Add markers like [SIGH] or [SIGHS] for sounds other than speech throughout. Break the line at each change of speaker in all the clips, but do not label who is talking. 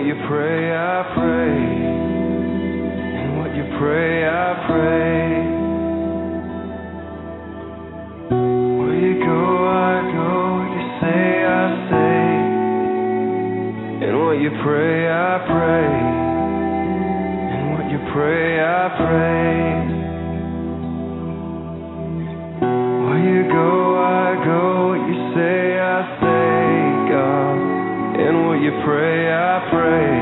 What you pray, I pray. And what you pray, I pray. Where you go, I go. You say, I say. And what you pray, I pray. And what you pray, I pray. Where you go, I go. What You say, I say, God. And will you pray, I pray.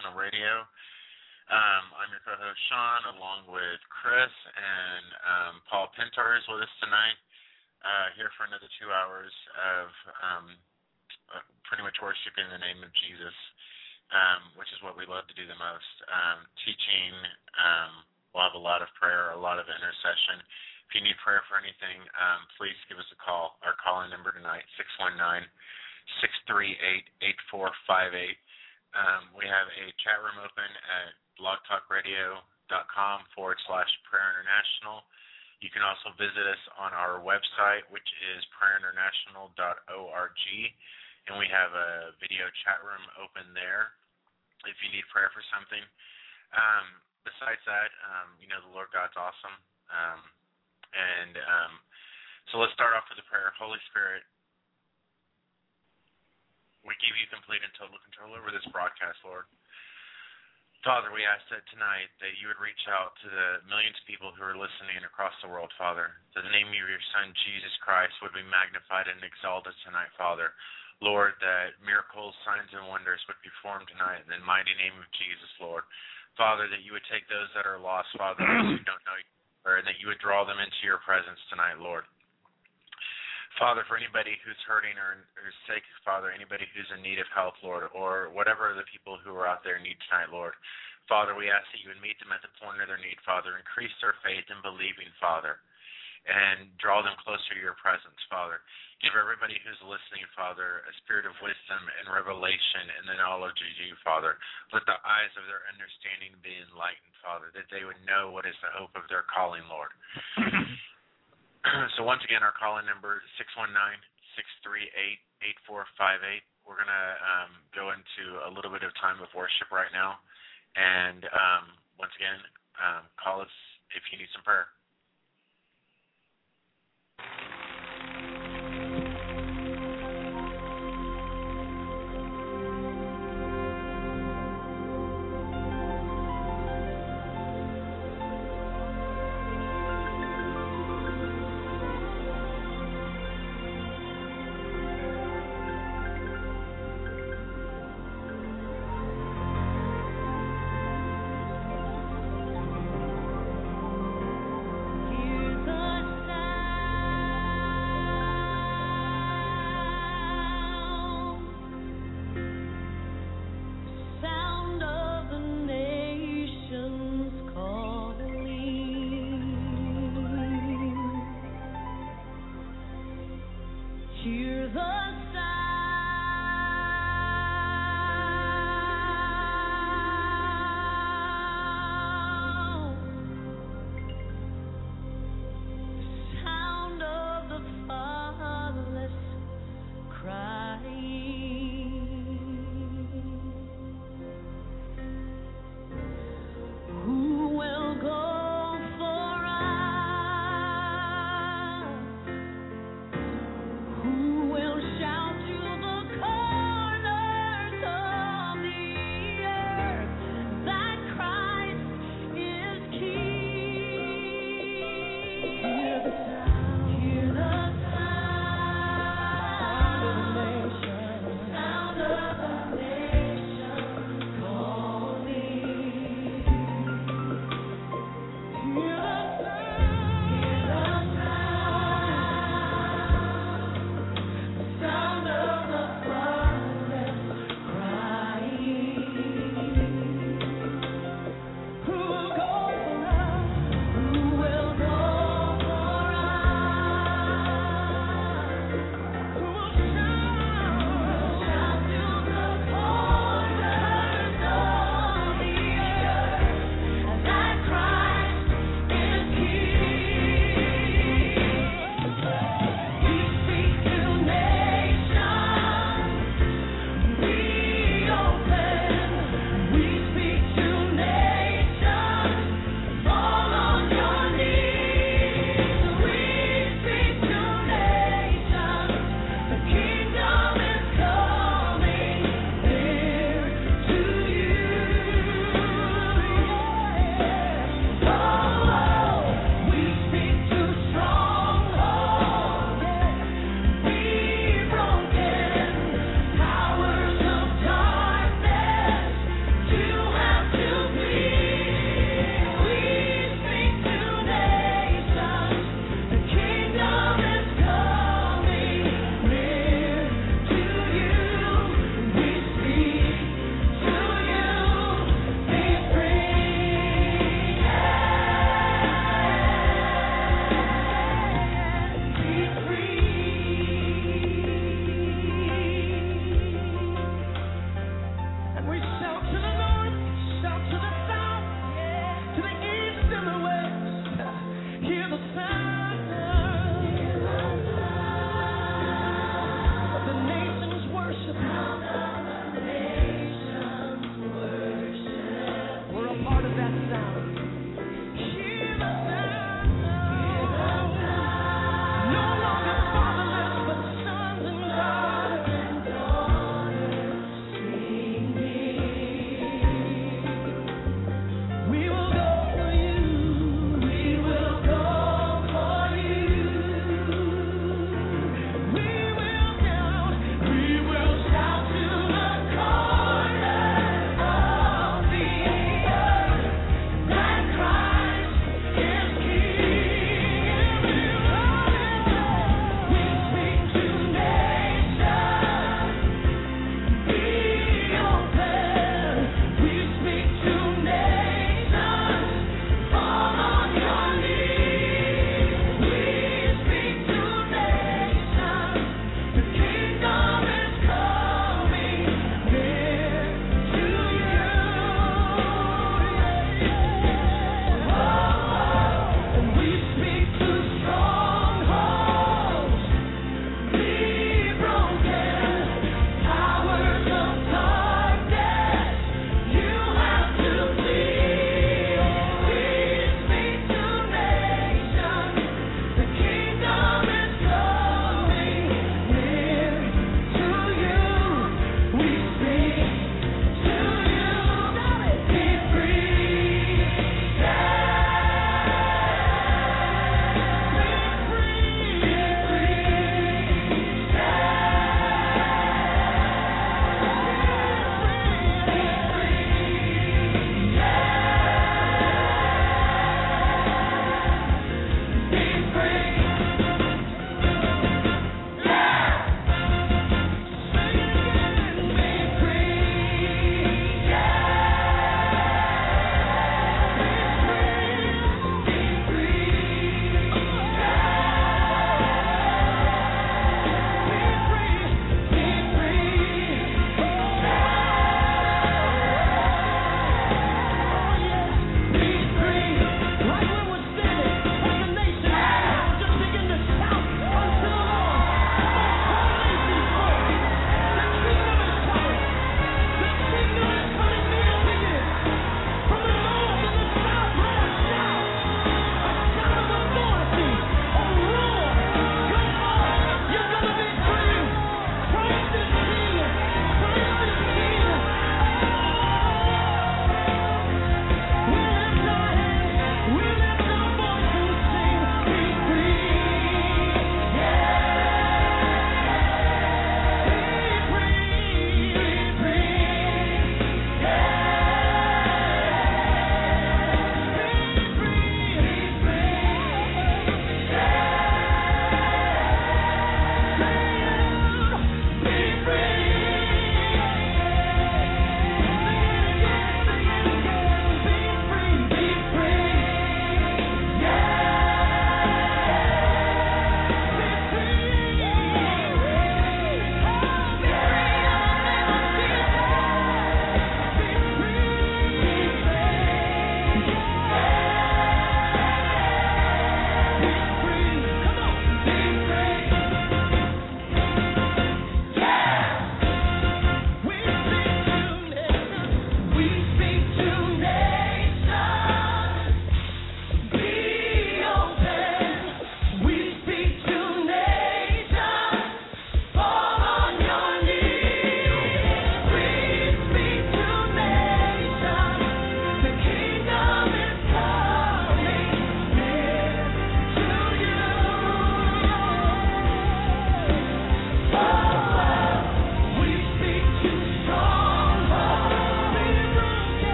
International Radio. Um, I'm your co-host Shaun, along with Chris and um, Paul Pintar is with us tonight. Uh, here for another two hours of um, uh, pretty much worshiping the name of Jesus, um, which is what we love to do the most. Um, teaching, um, we'll have a lot of prayer, a lot of intercession. If you need prayer for anything, please give us a call. Our calling number tonight, six one nine six three eight eight four five eight. Um, we have a chat room open at blogtalkradio.com forward slash prayer international. You can also visit us on our website, which is prayerinternational.org, and we have a video chat room open there if you need prayer for something. Um, besides that, um, you know, the Lord God's awesome. Um, and um, so let's start off with a prayer. Holy Spirit, we give you complete and total control over this broadcast, Lord. Father, we ask that tonight that you would reach out to the millions of people who are listening across the world,
Father. That the name of your Son, Jesus Christ, would be magnified and exalted tonight, Father. Lord, that miracles, signs, and wonders would be formed tonight in the mighty name of Jesus, Lord. Father, that you would take those that are lost, Father, those who don't know you, and that you would draw them into your presence tonight, Lord. Father, for anybody who's hurting or, or sick, Father, anybody who's in need of help, Lord, or whatever the people who are out there need tonight, Lord. Father, we ask that you would meet them at the point of their need, Father. Increase their faith in believing, Father, and draw them closer to your presence, Father. Give everybody who's listening, Father, a spirit of wisdom and revelation and the knowledge of you, Father. Let the eyes of their understanding be enlightened, Father, that they would know what is the hope of their calling, Lord. [CLEARS THROAT] [CLEARS THROAT] so once again, our calling number is 619-638-8458. We're going to um, go into a little bit of time of worship right now. And um, once again, um, call us if you need some prayer.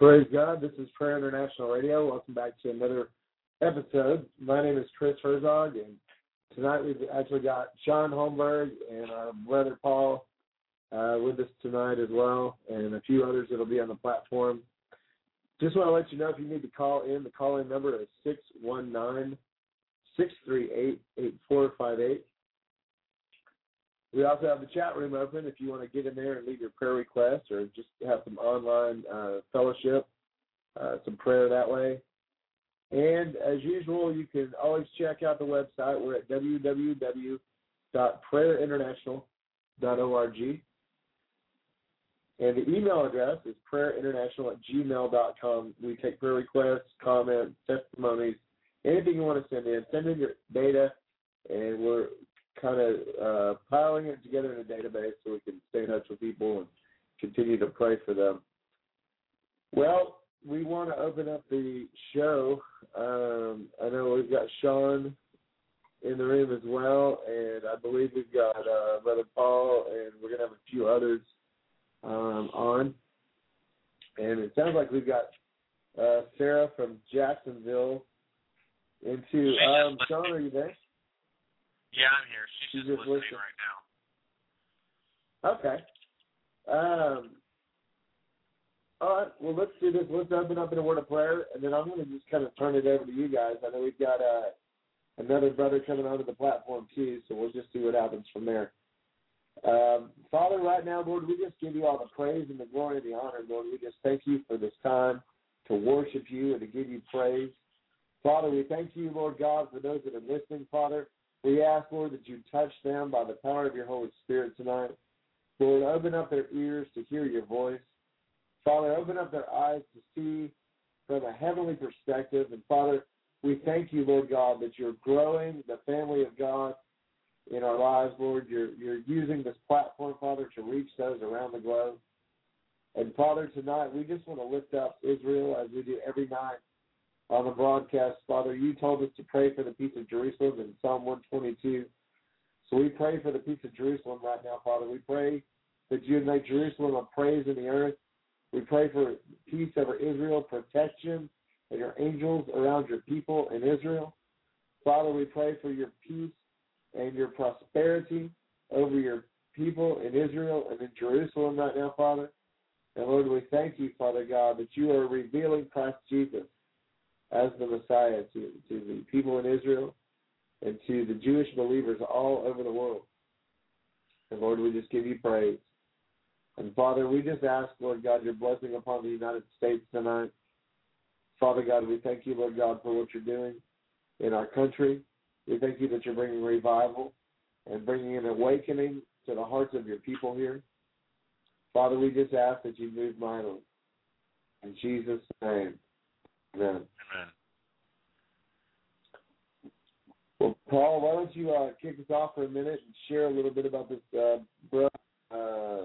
Praise God. This is Prayer International Radio. Welcome back to another episode. My name is Chris Herzog, and tonight we've actually got Shaun Holmberg and our brother Paul uh, with us tonight as well, and a few others that'll be on the platform. Just want to let you know if you need to call in, the call in number is 619 638 8458. We also have the chat room open if you want to get in there and leave your prayer requests or just have some online uh, fellowship, uh, some prayer that way. And as usual, you can always check out the website. We're at www.prayerinternational.org. And the email address is prayerinternational at gmail.com. We take prayer requests, comments, testimonies, anything you want to send in. Send in your data, and we're kind of uh, piling it together in a database so we can stay in touch with people and continue to pray for them. Well, we want to open up the show. Um, I know we've got Shaun in the room as well, and I believe we've got uh, Brother Paul, and we're going to have a few others um, on. And it sounds like we've got uh, Sarah from Jacksonville into. Um, Shaun, are you there?
Yeah, I'm here. She's,
She's
just,
just
listening
listening.
right now.
Okay. Um, all right. Well, let's do this. Let's open up in a word of prayer, and then I'm going to just kind of turn it over to you guys. I know we've got uh, another brother coming onto the platform too, so we'll just see what happens from there. Um, Father, right now, Lord, we just give you all the praise and the glory and the honor, Lord. We just thank you for this time to worship you and to give you praise. Father, we thank you, Lord God, for those that are listening, Father. We ask, Lord, that you touch them by the power of your Holy Spirit tonight. Lord, open up their ears to hear your voice. Father, open up their eyes to see from a heavenly perspective. And Father, we thank you, Lord God, that you're growing the family of God in our lives, Lord. You're you're using this platform, Father, to reach those around the globe. And Father, tonight we just want to lift up Israel as we do every night on the broadcast. Father, you told us to pray for the peace of Jerusalem in Psalm 122. So we pray for the peace of Jerusalem right now, Father. We pray that you would make Jerusalem a praise in the earth. We pray for peace over Israel, protection, and your angels around your people in Israel. Father, we pray for your peace and your prosperity over your people in Israel and in Jerusalem right now, Father. And Lord, we thank you, Father God, that you are revealing Christ Jesus as the Messiah to, to the people in Israel and to the Jewish believers all over the world. And Lord, we just give you praise. And Father, we just ask, Lord God, your blessing upon the United States tonight. Father God, we thank you, Lord God, for what you're doing in our country. We thank you that you're bringing revival and bringing an awakening to the hearts of your people here. Father, we just ask that you move mightily. In Jesus' name, amen.
Amen.
Well, Paul, why don't you uh, kick us off for a minute and share a little bit about this, uh, bro, uh,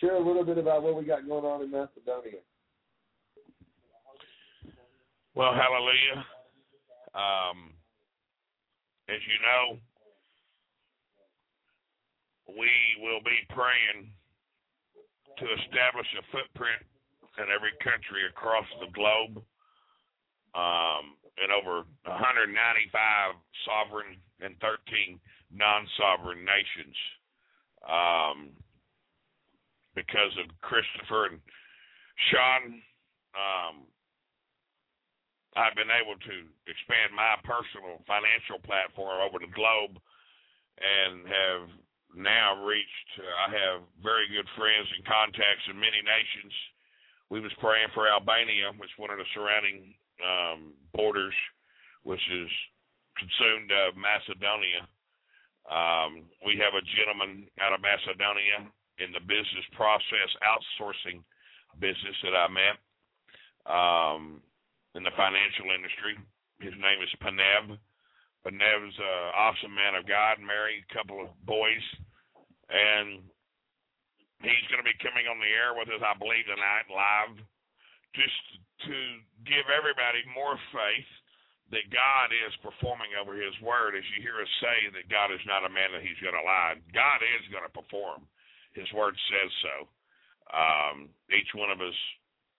share a little bit about what we got going on in Macedonia.
Well, hallelujah. Um, as you know, we will be praying to establish a footprint in every country across the globe um, in over 195 sovereign and 13 non-sovereign nations. Um, because of Christopher and Shaun, um, I've been able to expand my personal financial platform over the globe and have now reached uh, I have very good friends and contacts in many nations. We was praying for Albania, which is one of the surrounding um, borders, which is consumed uh, Macedonia. Um, we have a gentleman out of Macedonia in the business process outsourcing business that I met. Um, in the financial industry. His name is Panev. Panev's an awesome man of God, married, a couple of boys, and he's going to be coming on the air with us, I believe, tonight live, just to give everybody more faith that God is performing over His word. As you hear us say that God is not a man that He's going to lie, God is going to perform. His word says so. Um, each one of us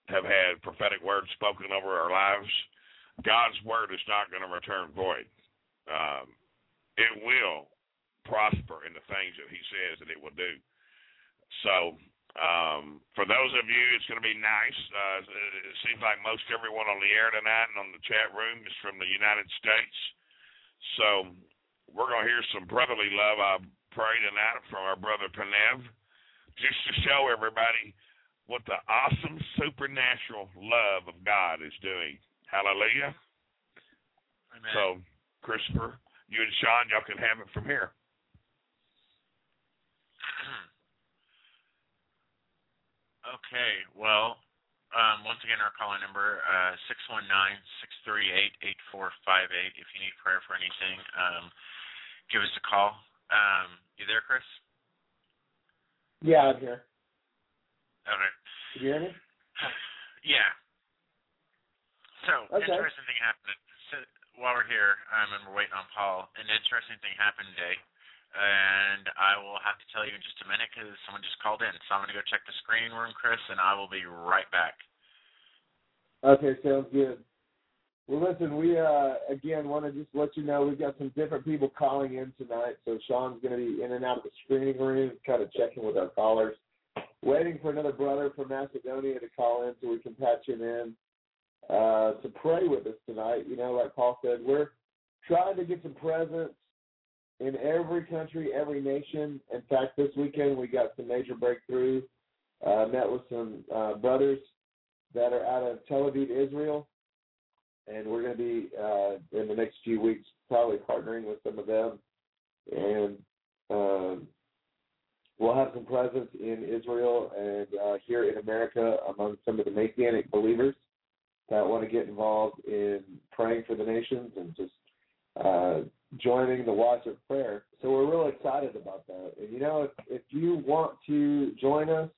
have had prophetic words spoken over our lives, God's word is not going to return void. Um, it will prosper in the things that He says that it will do. So, um, for those of you, it's going to be nice. Uh, it seems like most everyone on the air tonight and on the chat room is from the United States. So, we're going to hear some brotherly love, I pray, tonight from our brother Panev, just to show everybody what the awesome supernatural love of God is doing. Hallelujah.
Amen.
So, Christopher, you and Shaun, y'all can have it from here.
Okay. Well, um, once again, our calling number uh, six one nine six three eight eight four five eight. If you need prayer for anything, um, give us a call. Um, you there, Chris?
Yeah, I'm here.
Okay.
Can you hear me? [SIGHS]
Yeah. So,
Okay.
interesting thing happened. So, while we're here, um, and we're waiting on Paul, an interesting thing happened today, and I will have to tell you in just a minute because someone just called in. So I'm going to go check the screening room, Chris, and I will be right back.
Okay, sounds good. Well, listen, we uh, again want to just let you know we've got some different people calling in tonight. So Shaun's going to be in and out of the screening room, kind of checking with our callers. Waiting for another brother from Macedonia to call in so we can patch him in uh, to pray with us tonight. You know, like Paul said, we're trying to get some presence in every country, every nation. In fact, this weekend we got some major breakthrough. Uh, met with some uh, brothers that are out of Tel Aviv, Israel, and we're going to be uh, in the next few weeks probably partnering with some of them, and um, we'll have some presence in Israel and uh, here in America among some of the Messianic believers that want to get involved in praying for the nations and just uh, joining the watch of prayer. So we're real excited about that. And you know, if, if you want to join us,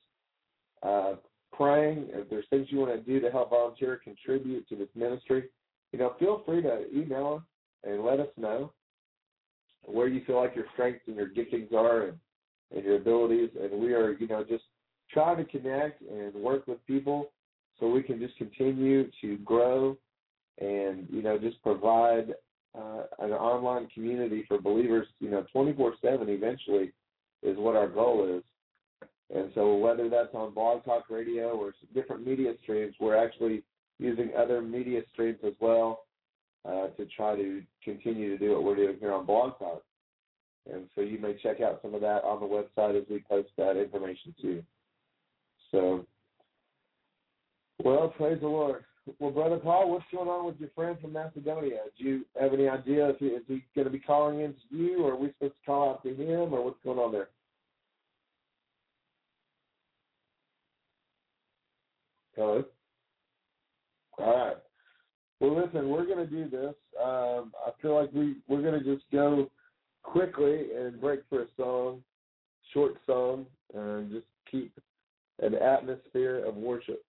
uh, praying, if there's things you want to do to help volunteer, contribute to this ministry, you know, feel free to email us and let us know where you feel like your strengths and your giftings are and, and your abilities. And we are, you know, just trying to connect and work with people so we can just continue to grow and, you know, just provide uh, an online community for believers, you know, 24 7 eventually is what our goal is. And so whether that's on Blog Talk Radio or different media streams, we're actually using other media streams as well uh, to try to continue to do what we're doing here on Blog Talk. And so you may check out some of that on the website as we post that information too. So, well, praise the Lord. Well, Brother Paul, what's going on with your friend from Macedonia? Do you have any idea if he, is he going to be calling in to you, or are we supposed to call out to him, or what's going on there? Hello? All right. Well, listen, we're going to do this. Um, I feel like we, we're going to just go quickly and break for a song, short song, and just keep an atmosphere of worship.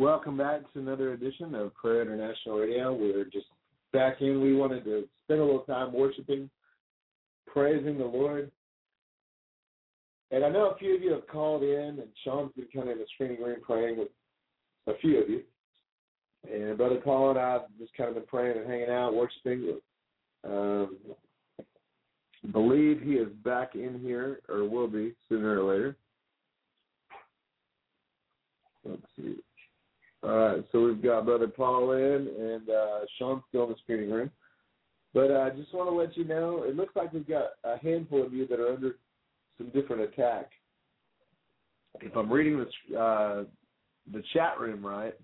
Welcome back to another edition of Prayer International Radio. We're just back in. We wanted to spend a little time worshiping, praising the Lord. And I know a few of you have called in, and Shaun's been kind of in the screening room praying with a few of you. And Brother Paul and I have just kind of been praying and hanging out, worshiping. Um, believe he is back in here, or will be sooner or later. Let's see. All right, so we've got Brother Paul in, and uh, Shaun's still in the screening room. But I uh, just want to let you know, it looks like we've got a handful of you that are under some different attack. If I'm reading this, uh, the chat room right,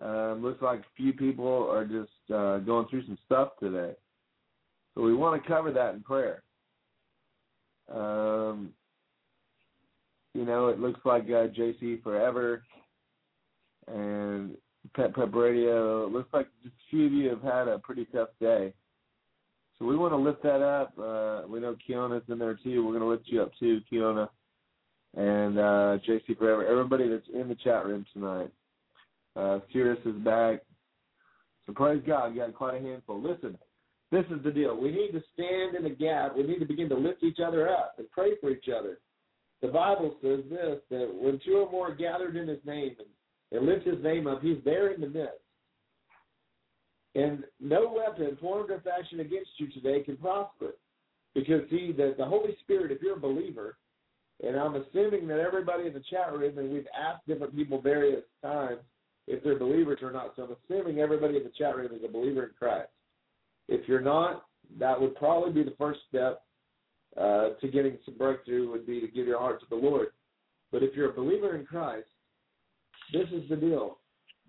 um, looks like a few people are just uh, going through some stuff today. So we want to cover that in prayer. Um, you know, it looks like uh, JC Forever and Pet Pep Radio. Looks like just a few of you have had a pretty tough day. So we want to lift that up. Uh, we know Kiona's in there too. We're going to lift you up too, Kiona, and uh, JC Forever. Everybody that's in the chat room tonight. Uh, Cirrus is back. So praise God, you got quite a handful. Listen, this is the deal. We need to stand in the gap. We need to begin to lift each other up and pray for each other. The Bible says this that when two or more gathered in his name and, and lift his name up, he's there in the midst. And no weapon formed or fashioned against you today can prosper. Because see the, the Holy Spirit, if you're a believer, and I'm assuming that everybody in the chat room, and we've asked different people various times if they're believers or not. So I'm assuming everybody in the chat room is a believer in Christ. If you're not, that would probably be the first step uh, to getting some breakthrough would be to give your heart to the Lord. But if you're a believer in Christ, this is the deal.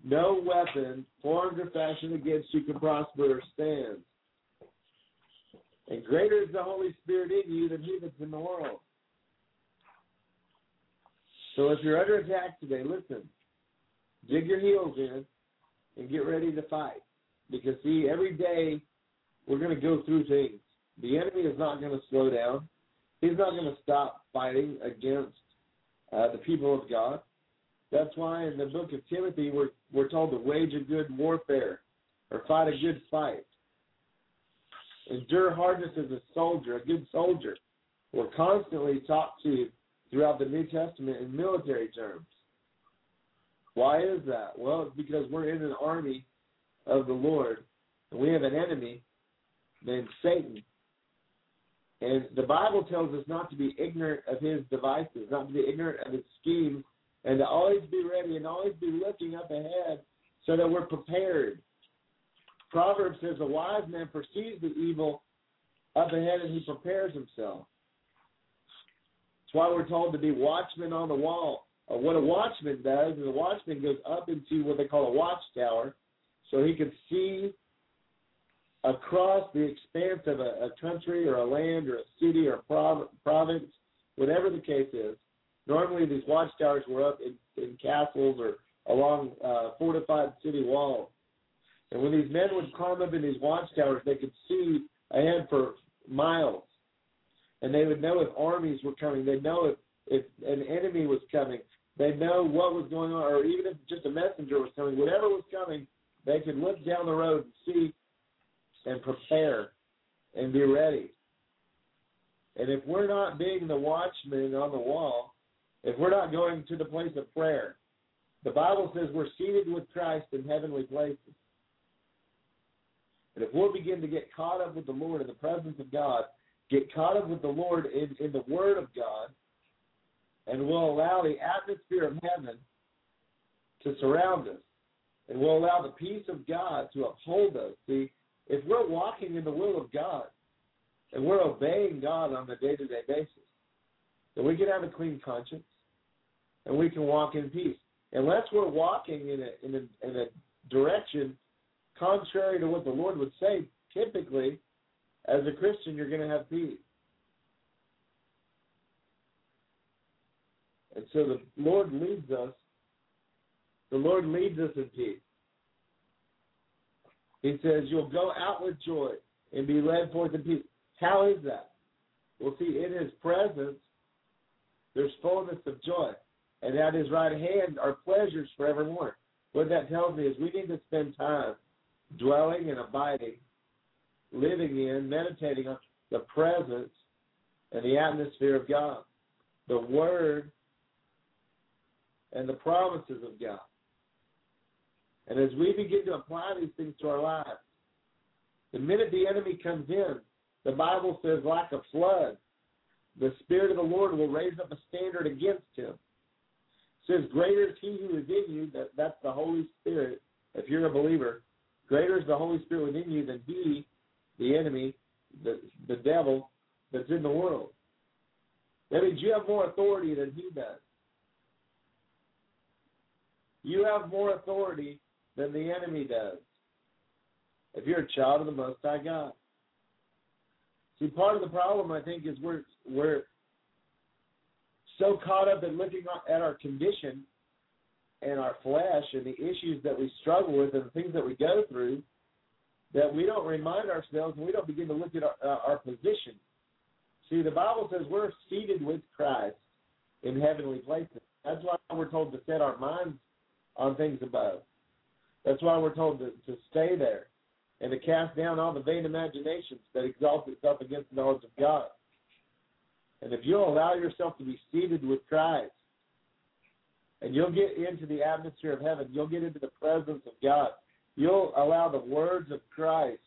No weapon formed or fashioned against you can prosper or stand. And greater is the Holy Spirit in you than he that's in the world. So if you're under attack today, listen, dig your heels in and get ready to fight. Because see, every day we're going to go through things. The enemy is not going to slow down. He's not going to stop fighting against uh, the people of God. That's why in the book of Timothy we're we're told to wage a good warfare or fight a good fight. Endure hardness as a soldier, a good soldier. We're constantly taught to throughout the New Testament in military terms. Why is that? Well, it's because we're in an army of the Lord, and we have an enemy named Satan. And the Bible tells us not to be ignorant of his devices, not to be ignorant of his schemes, and to always be ready and always be looking up ahead so that we're prepared. Proverbs says a wise man perceives the evil up ahead and he prepares himself. That's why we're told to be watchmen on the wall. Uh, what a watchman does is a watchman goes up into what they call a watchtower so he can see across the expanse of a, a country or a land or a city or a prov- province, whatever the case is. Normally, these watchtowers were up in, in castles or along uh, fortified city walls. And when these men would climb up in these watchtowers, they could see ahead for miles. And they would know if armies were coming. They'd know if, if an enemy was coming. They'd know what was going on, or even if just a messenger was coming. Whatever was coming, they could look down the road and see and prepare and be ready. And if we're not being the watchman on the wall, if we're not going to the place of prayer, the Bible says we're seated with Christ in heavenly places. And if we'll begin to get caught up with the Lord in the presence of God, get caught up with the Lord in, in the Word of God, and we'll allow the atmosphere of heaven to surround us, and we'll allow the peace of God to uphold us. See, if we're walking in the will of God and we're obeying God on a day to day basis, then we can have a clean conscience and we can walk in peace. Unless we're walking in a in a, in a direction contrary to what the Lord would say, typically, as a Christian, you're going to have peace. And so the Lord leads us. The Lord leads us in peace. He says, You'll go out with joy and be led forth in peace. How is that? Well, see, in his presence, there's fullness of joy. And at his right hand are pleasures forevermore. What that tells me is we need to spend time dwelling and abiding, living in, meditating on the presence and the atmosphere of God, the Word and the promises of God. And as we begin to apply these things to our lives, the minute the enemy comes in, the Bible says, like a flood, the Spirit of the Lord will raise up a standard against him. Says, Greater is he who is in you, that, that's the Holy Spirit, if you're a believer. Greater is the Holy Spirit within you than he, the enemy, the, the devil, that's in the world. That means you have more authority than he does. You have more authority than the enemy does. If you're a child of the Most High God. See, part of the problem I think is we're we're so caught up in looking at our condition and our flesh and the issues that we struggle with and the things that we go through that we don't remind ourselves and we don't begin to look at our, uh, our position. See, the Bible says we're seated with Christ in heavenly places. That's why we're told to set our minds on things above. That's why we're told to, to stay there and to cast down all the vain imaginations that exalt itself against the knowledge of God. And if you'll allow yourself to be seated with Christ, and you'll get into the atmosphere of heaven, you'll get into the presence of God, you'll allow the words of Christ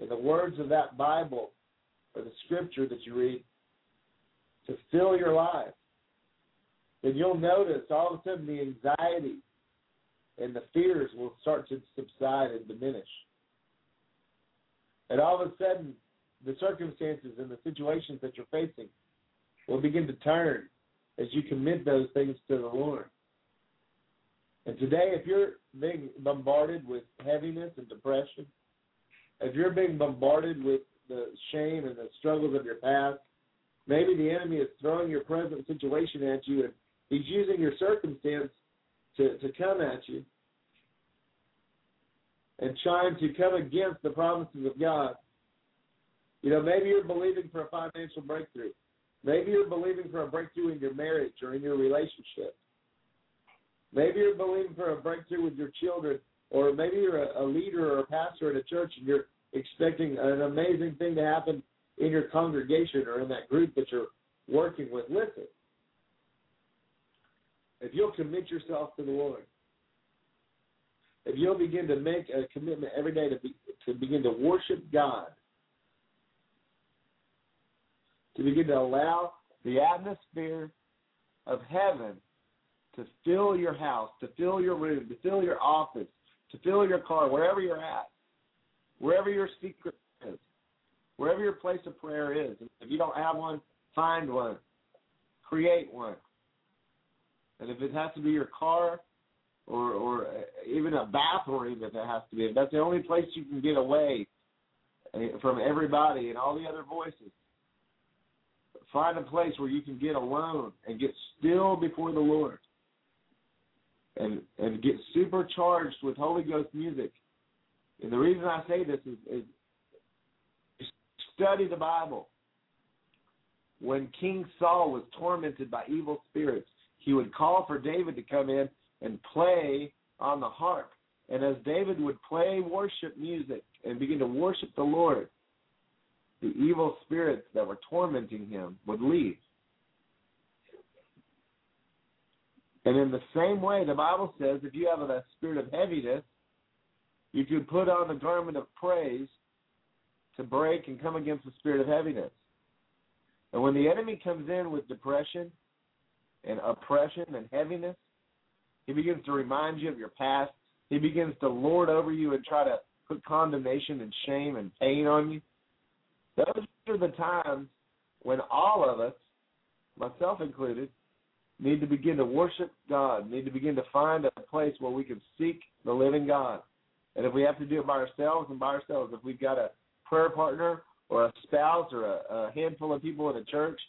and the words of that Bible or the scripture that you read to fill your life, then you'll notice all of a sudden the anxiety and the fears will start to subside and diminish. And all of a sudden, the circumstances and the situations that you're facing will begin to turn as you commit those things to the Lord. And today, if you're being bombarded with heaviness and depression, if you're being bombarded with the shame and the struggles of your past, maybe the enemy is throwing your present situation at you and he's using your circumstance to, to come at you and trying to come against the promises of God. You know, maybe you're believing for a financial breakthrough. Maybe you're believing for a breakthrough in your marriage or in your relationship. Maybe you're believing for a breakthrough with your children, or maybe you're a, a leader or a pastor at a church and you're expecting an amazing thing to happen in your congregation or in that group that you're working with. Listen, if you'll commit yourself to the Lord, if you'll begin to make a commitment every day to be, to begin to worship God, to begin to allow the atmosphere of heaven to fill your house, to fill your room, to fill your office, to fill your car, wherever you're at, wherever your secret is, wherever your place of prayer is. If you don't have one, find one, create one. And if it has to be your car, or or even a bathroom if it has to be. If that's the only place you can get away eh, from everybody and all the other voices. Find a place where you can get alone and get still before the Lord. And and get supercharged with Holy Ghost music. And the reason I say this is, is study the Bible. When King Saul was tormented by evil spirits, he would call for David to come in and play on the harp. And as David would play worship music and begin to worship the Lord, the evil spirits that were tormenting him would leave. And in the same way, the Bible says if you have a spirit of heaviness, you could put on the garment of praise to break and come against the spirit of heaviness. And when the enemy comes in with depression and oppression and heaviness, he begins to remind you of your past. He begins to lord over you and try to put condemnation and shame and pain on you. Those are the times when all of us, myself included, need to begin to worship God, need to begin to find a place where we can seek the living God. And if we have to do it by ourselves and by ourselves, if we've got a prayer partner or a spouse or a, a handful of people in a church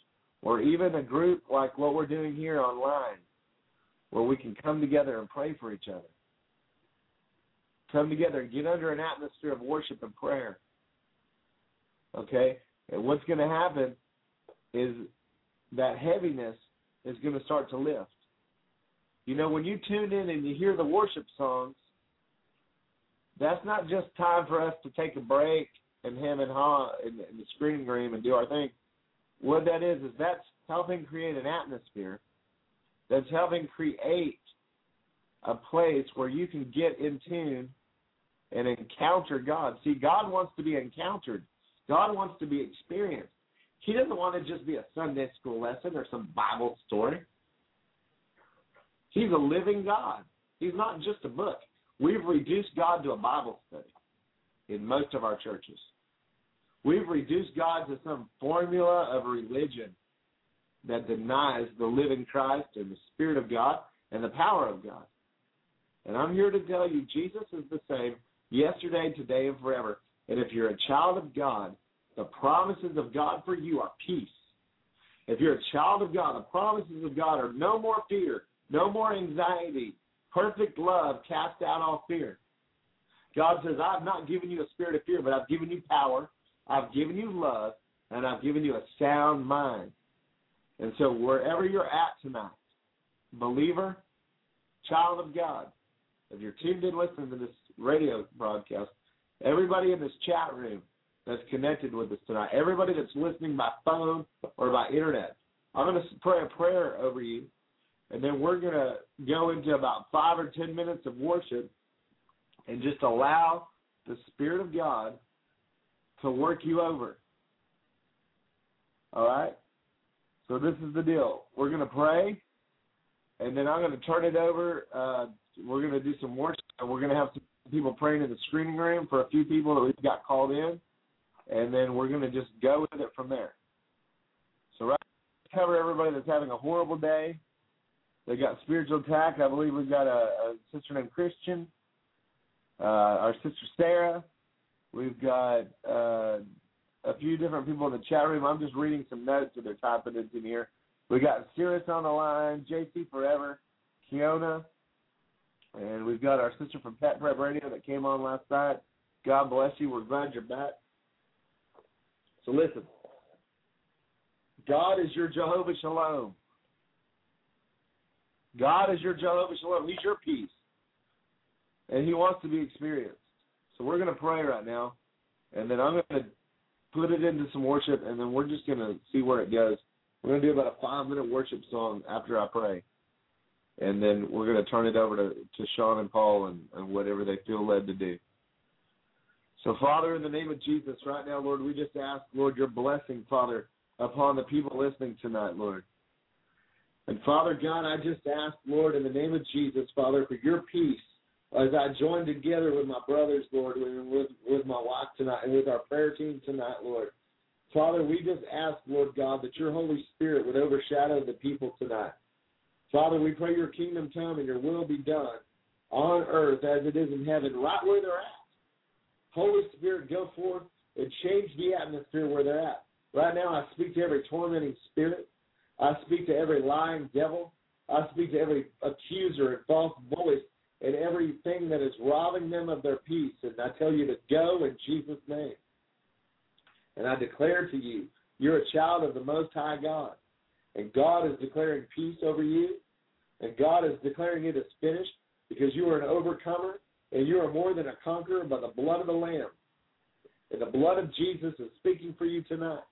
or even a group like what we're doing here online, where we can come together and pray for each other. Come together and get under an atmosphere of worship and prayer. Okay? And what's going to happen is that heaviness is going to start to lift. You know, when you tune in and you hear the worship songs, that's not just time for us to take a break and hem and haw in, in the screening room and do our thing. What that is is that's helping create an atmosphere. That's helping create a place where you can get in tune and encounter God. See, God wants to be encountered. God wants to be experienced. He doesn't want to just be a Sunday school lesson or some Bible story. He's a living God. He's not just a book. We've reduced God to a Bible study in most of our churches. We've reduced God to some formula of religion that denies the living Christ and the Spirit of God and the power of God. And I'm here to tell you, Jesus is the same yesterday, today, and forever. And if you're a child of God, the promises of God for you are peace. If you're a child of God, the promises of God are no more fear, no more anxiety. Perfect love casts out all fear. God says, I've not given you a spirit of fear, but I've given you power, I've given you love, and I've given you a sound mind. And so, wherever you're at tonight, believer, child of God, if you're tuned in listening to this radio broadcast, everybody in this chat room that's connected with us tonight, everybody that's listening by phone or by internet, I'm going to pray a prayer over you, and then we're going to go into about five or ten minutes of worship and just allow the Spirit of God to work you over. All right? So this is the deal. We're going to pray, and then I'm going to turn it over. Uh, we're going to do some worship, and we're going to have some people praying in the screening room for a few people that we've got called in, and then we're going to just go with it from there. So right cover everybody that's having a horrible day. They got spiritual attack. I believe we've got a, a sister named Christian, uh, our sister Sarah. We've got uh, a few different people in the chat room. I'm just reading some notes that they're typing in here. We got Cirrus on the line, JC Forever, Kiona, and we've got our sister from Pet Prep Radio that came on last night. God bless you. We're glad you're back. So listen, God is your Jehovah Shalom. God is your Jehovah Shalom. He's your peace. And he wants to be experienced. So we're going to pray right now. And then I'm going to put it into some worship. And then we're just going to see where it goes. We're going to do about a five minute worship song after I pray. And then we're going to turn it over to, to Shaun and Paul and, and whatever they feel led to do. So, Father, in the name of Jesus, right now, Lord, we just ask, Lord, your blessing, Father, upon the people listening tonight, Lord. And Father God, I just ask, Lord, in the name of Jesus, Father, for your peace as I join together with my brothers, Lord, with, with my wife tonight and with our prayer team tonight, Lord. Father, we just ask, Lord God, that your Holy Spirit would overshadow the people tonight. Father, we pray your kingdom come and your will be done on earth as it is in heaven, right where they're at. Holy Spirit, go forth and change the atmosphere where they're at. Right now, I speak to every tormenting spirit. I speak to every lying devil. I speak to every accuser and false voice and everything that is robbing them of their peace. And I tell you to go in Jesus' name. And I declare to you, you're a child of the Most High God. And God is declaring peace over you. And God is declaring it is finished because you are an overcomer and you are more than a conqueror by the blood of the Lamb. And the blood of Jesus is speaking for you tonight.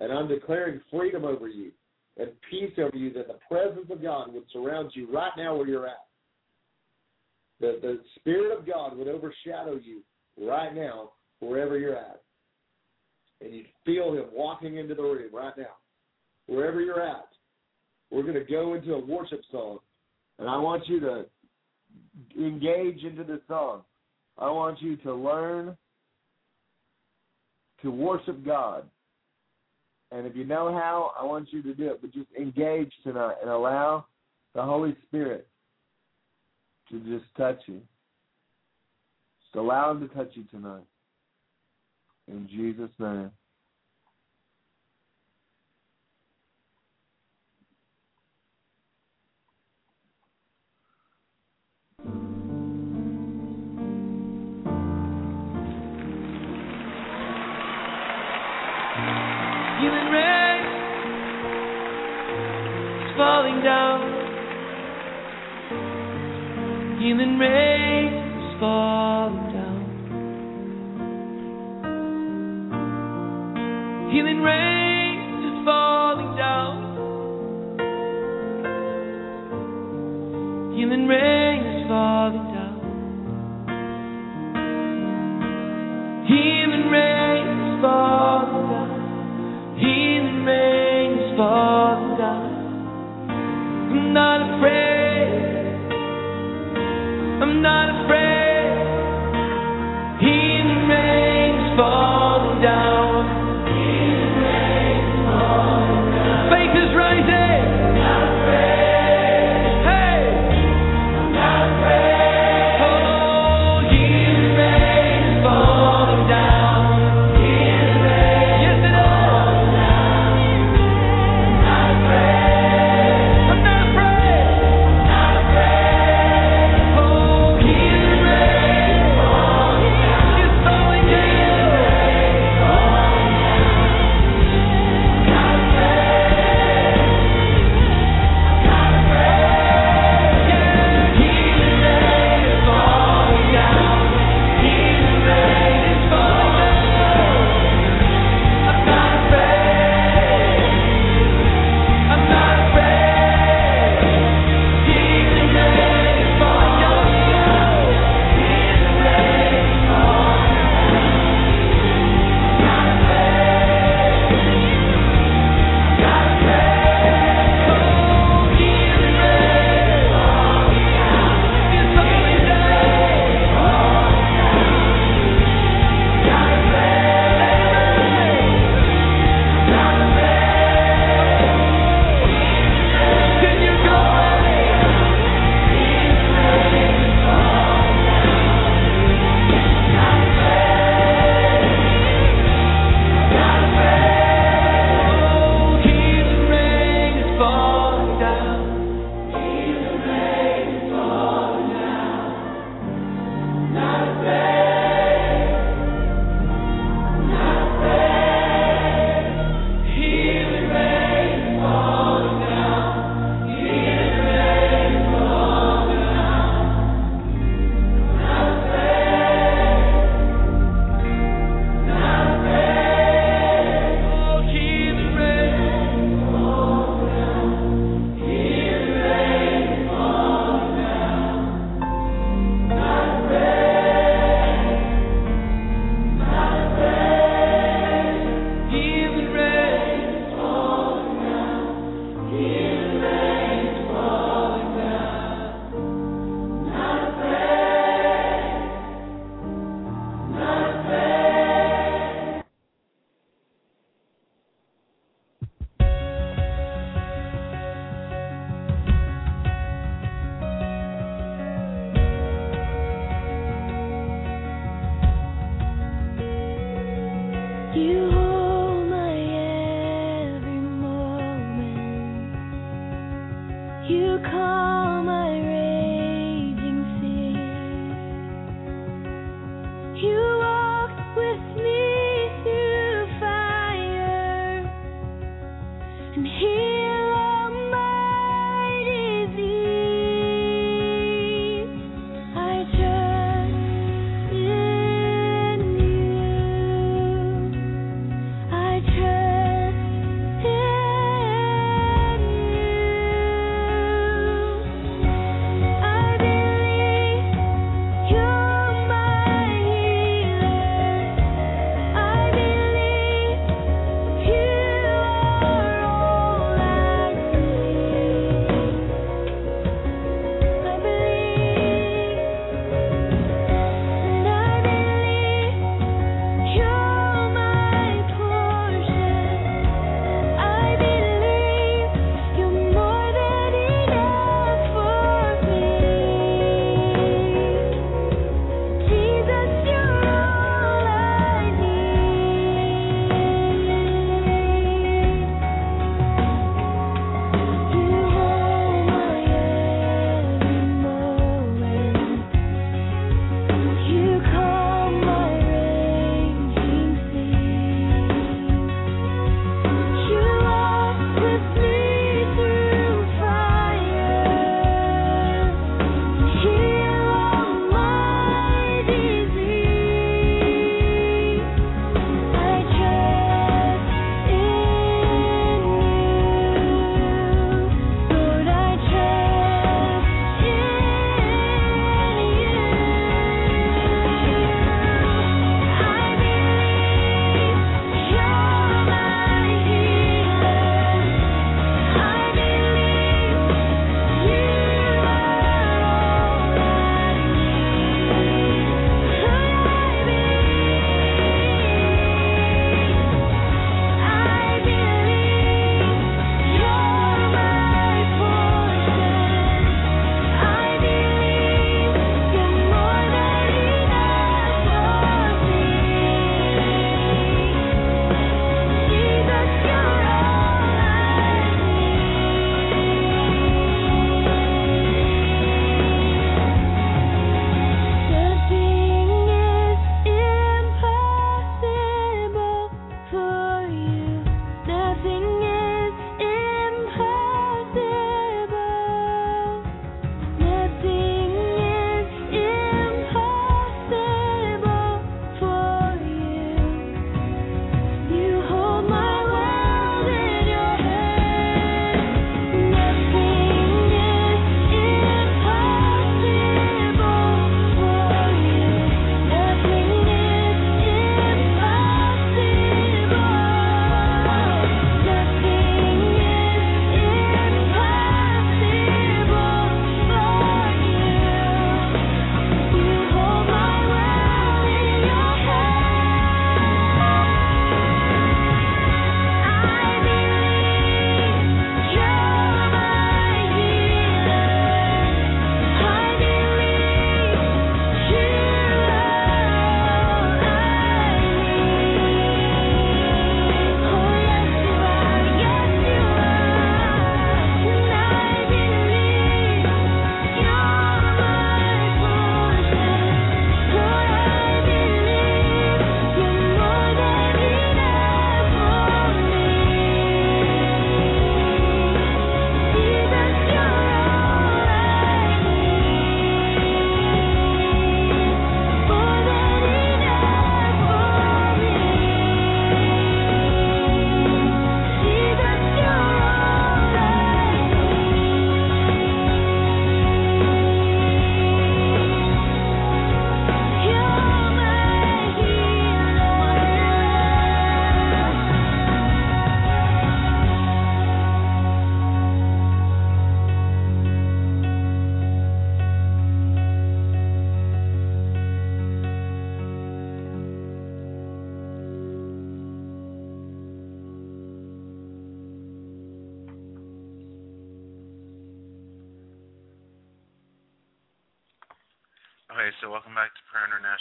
And I'm declaring freedom over you and peace over you that the presence of God would surround you right now where you're at. That the Spirit of God would overshadow you right now wherever you're at. And you'd feel Him walking into the room right now, wherever you're at. We're going to go into a worship song. And I want you to engage into this song. I want you to learn to worship God. And if you know how, I want you to do it. But just engage tonight and allow the Holy Spirit to just touch you. Just allow Him to touch you tonight. In Jesus' name.
healing is falling down. Healing rain is falling down. Healing
rays.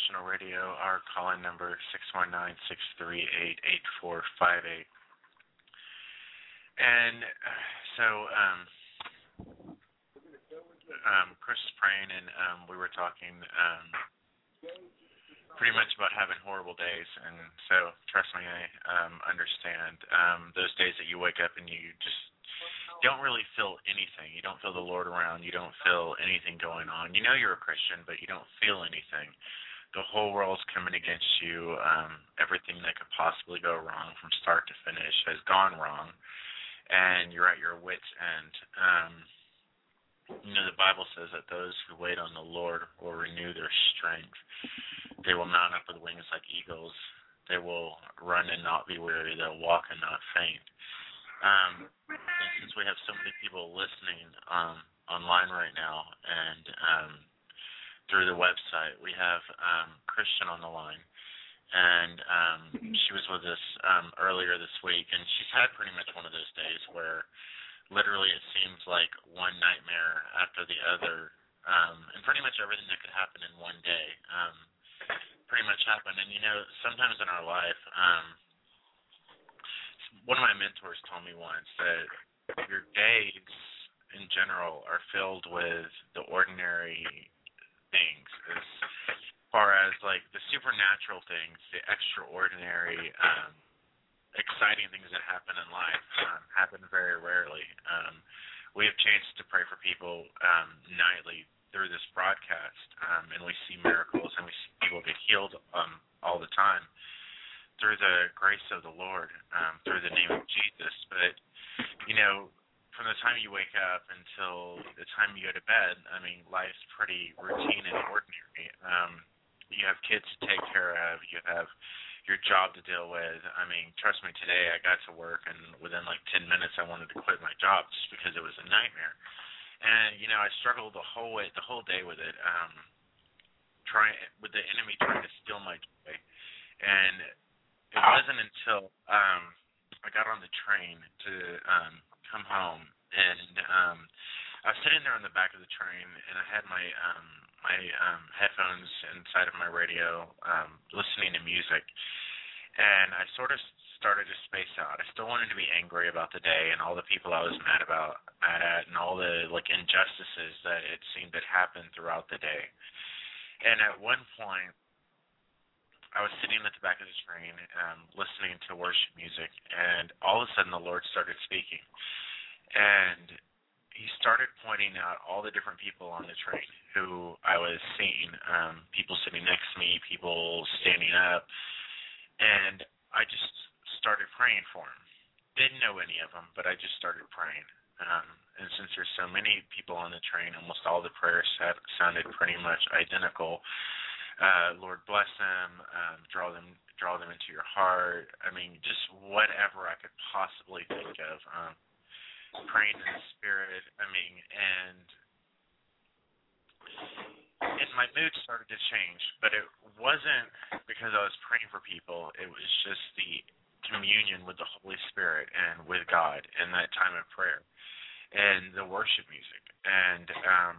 International Radio. Our call-in number six one nine six three eight eight four five eight. And so, um, um, Chris is praying, and um, we were talking um, pretty much about having horrible days. And so, trust me, I um, understand um, those days that you wake up and you just don't really feel anything. You don't feel the Lord around. You don't feel anything going on. You know you're a Christian, but you don't feel anything. The whole world's coming against you. Um, everything that could possibly go wrong from start to finish has gone wrong, and you're at your wits' end. Um, you know the Bible says that those who wait on the Lord will renew their strength. They will mount up with wings like eagles. They will run and not be weary. They'll walk and not faint. Um, and since we have so many people listening um, online right now and um, through the website, we have um, Christian on the line. And um, she was with us um, earlier this week, and she's had pretty much one of those days where literally it seems like one nightmare after the other, um, and pretty much everything that could happen in one day um, pretty much happened. And you know, sometimes in our life, um, one of my mentors told me once that your days in general are filled with the ordinary things as far as like the supernatural things, the extraordinary, um, exciting things that happen in life um, happen very rarely. Um, we have chances to pray for people um, nightly through this broadcast, um, and we see miracles and we see people get healed um, all the time through the grace of the Lord, um, through the name of Jesus. But you know, from the time you wake up until the time you go to bed, I mean, life's pretty routine and ordinary. Um, you have kids to take care of. You have your job to deal with. I mean, trust me, today I got to work, and within like 10 minutes, I wanted to quit my job just because it was a nightmare. And you know, I struggled the whole way, the whole day with it, um, trying with the enemy trying to steal my joy. And it wasn't until um, I got on the train to um, come home, and um, I was sitting there on the back of the train, and I had my um, my um, headphones inside of my radio, um, listening to music, and I sort of started to space out. I still wanted to be angry about the day and all the people I was mad about, mad at, and all the like injustices that it seemed had happened throughout the day. And at one point, I was sitting at the back of the train, um, listening to worship music, and all of a sudden the Lord started speaking, and He started pointing out all the different people on the train who I was seeing, um, people sitting next to me, people standing up, and I just started praying for them. Didn't know any of them, but I just started praying. Um, and since there's so many people on the train, almost all the prayers sounded pretty much identical. Uh, Lord bless them, um, draw them, draw them into your heart. I mean, just whatever I could possibly think of. Um, praying in the spirit. I mean, and and my mood started to change, but it wasn't because I was praying for people. It was just the communion with the Holy Spirit and with God in that time of prayer, and the worship music. And um,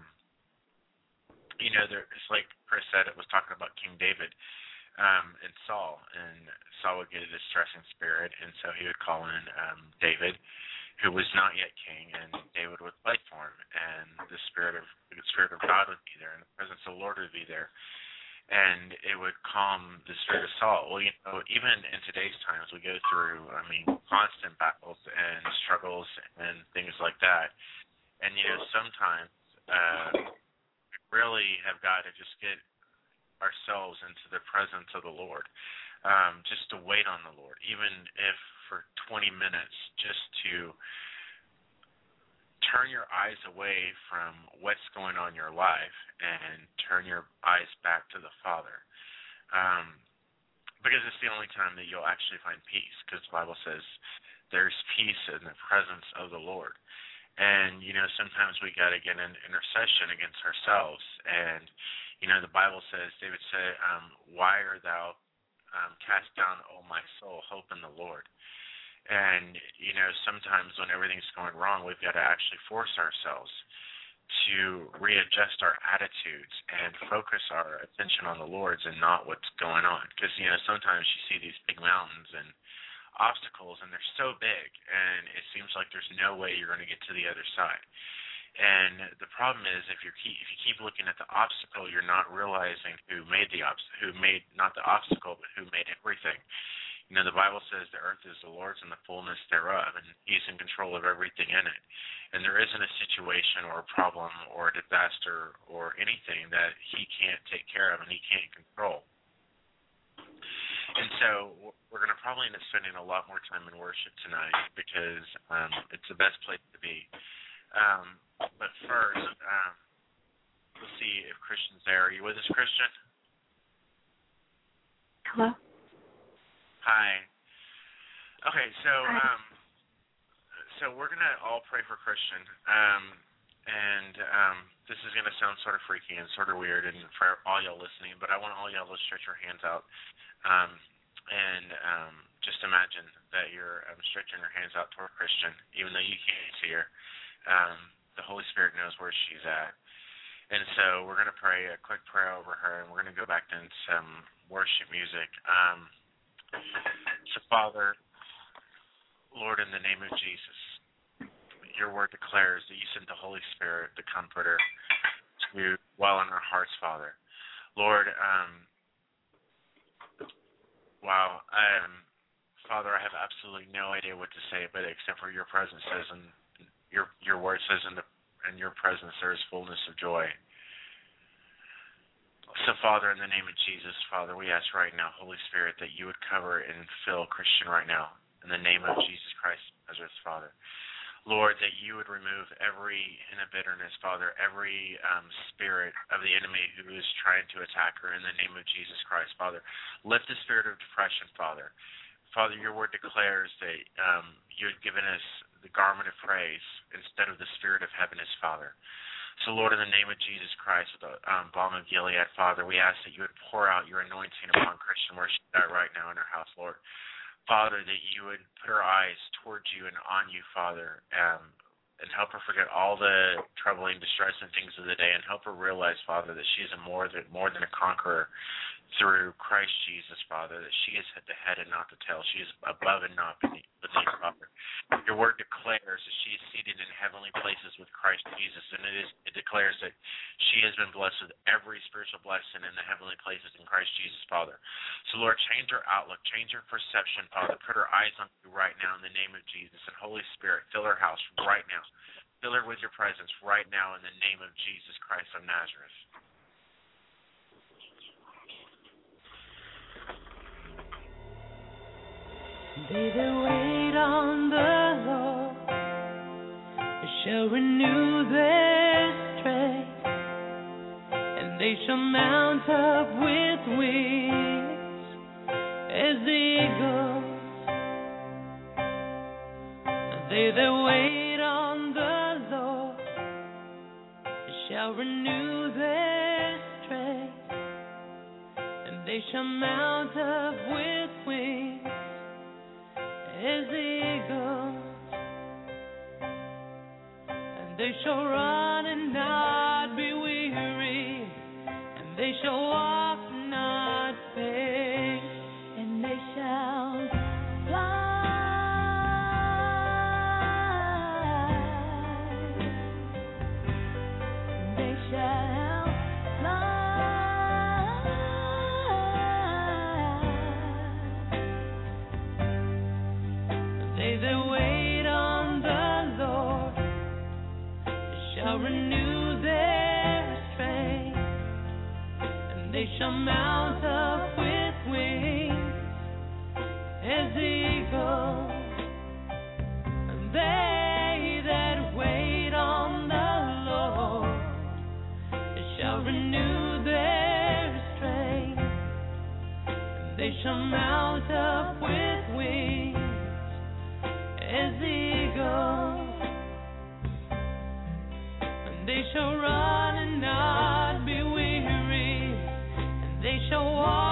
you know, there, it's like Chris said, it was talking about King David um, and Saul, and Saul would get a distressing spirit, and so he would call in um, David who was not yet king, and David would fight for him, and the spirit of the spirit of God would be there, and the presence of the Lord would be there, and it would calm the spirit of Saul. Well, you know, even in today's times, we go through, I mean, constant battles and struggles and things like that, and you know, sometimes uh, really have got to just get ourselves into the presence of the Lord, um, just to wait on the Lord, even if for 20 minutes just to turn your eyes away from what's going on in your life and turn your eyes back to the Father. Um, because it's the only time that you'll actually find peace, because the Bible says there's peace in the presence of the Lord. And, you know, sometimes we got to get an intercession against ourselves. And, you know, the Bible says, David said, um, Why are thou um, cast down, O my soul? Hope in the Lord. And, you know, sometimes when everything's going wrong, we've got to actually force ourselves to readjust our attitudes and focus our attention on the Lord's and not what's going on. Because you know sometimes you see these big mountains and obstacles, and they're so big, and it seems like there's no way you're going to get to the other side. And the problem is, if you keep if you keep looking at the obstacle, you're not realizing who made the obst- who made not the obstacle, but who made everything. You know, the Bible says the earth is the Lord's and the fullness thereof, and He's in control of everything in it. And there isn't a situation or a problem or a disaster or anything that He can't take care of and He can't control. And so we're going to probably end up spending a lot more time in worship tonight because um, it's the best place to be. Um, but first, um, we'll see if Christian's there. Are you with us, Christian?
Hello.
Hi. Okay, so um, so we're gonna all pray for Christian. Um, and um, this is gonna sound sort of freaky and sort of weird, and for all y'all listening, but I want all y'all to stretch your hands out. Um, and um, just imagine that you're um, stretching your hands out toward Christian, even though you can't see her. Um, the Holy Spirit knows where she's at. And so we're going to pray a quick prayer over her, and we're going to go back to some worship music. Um, so, Father, Lord, in the name of Jesus, your word declares that you sent the Holy Spirit, the Comforter, to dwell in our hearts, Father. Lord, um, wow, um, Father, I have absolutely no idea what to say, but except for your presence says, and your your word says, in the in your presence there is fullness of joy. So, Father, in the name of Jesus, Father, we ask right now, Holy Spirit, that you would cover and fill Christian right now. In the name of Jesus Christ, Nazareth, Father. Lord, that you would remove every inner bitterness, Father, every um, spirit of the enemy who is trying to attack her in the name of Jesus Christ, Father. Lift the spirit of depression, Father. Father, your word declares that um, you had given us the garment of praise instead of the spirit of heaviness, Father. So, Lord, in the name of Jesus Christ, the um, balm of Gilead, Father, we ask that you would pour out your anointing upon Christian at right now in her house, Lord. Father, that you would put her eyes towards you and on you, Father, um, and help her forget all the troubling, distressing things of the day, and help her realize, Father, that she is a more than more than a conqueror through Christ Jesus, Father, that she is the head and not the tail. She is above and not beneath, beneath Father. Your word declares that she is seated in heavenly places with Christ Jesus, and it is it declares that she has been blessed with every spiritual blessing in the heavenly places in Christ Jesus, Father. So Lord, change her outlook, change her perception, Father. Put her eyes on you right now in the name of Jesus. And Holy Spirit, fill her house right now. Fill her with your presence right now in the name of Jesus Christ of Nazareth.
They that wait on the Lord shall renew their strength, and they shall mount up with wings as eagles. They that wait on the Lord shall renew their strength, and they shall mount up with as eagles, and they shall run and not be weary, and they shall walk renew their strength, and they shall mount up with wings as eagles. And they that wait on the Lord shall renew their strength, and they shall mount up shall run and not be weary, and they shall walk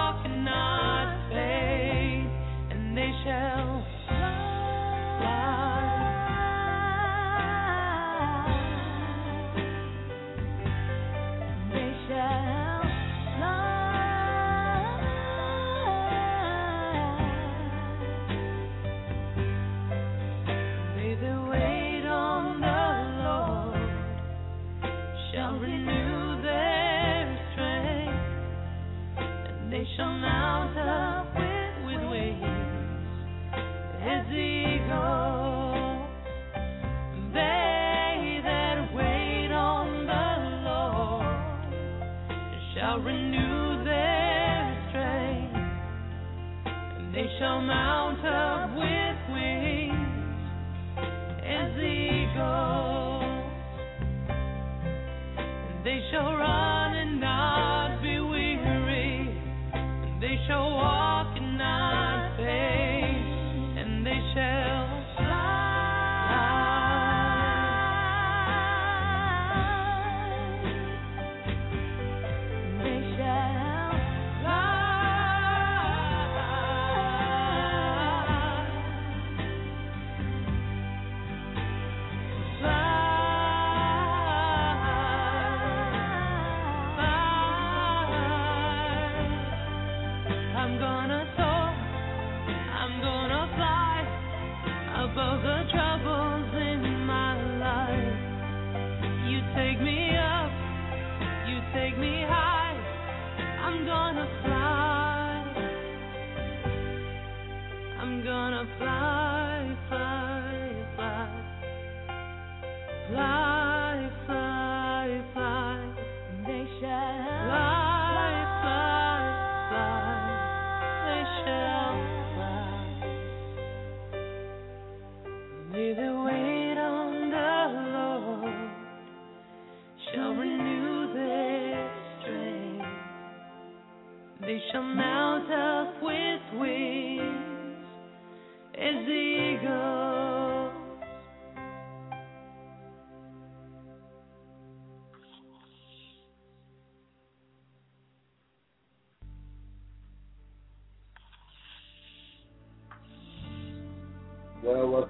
out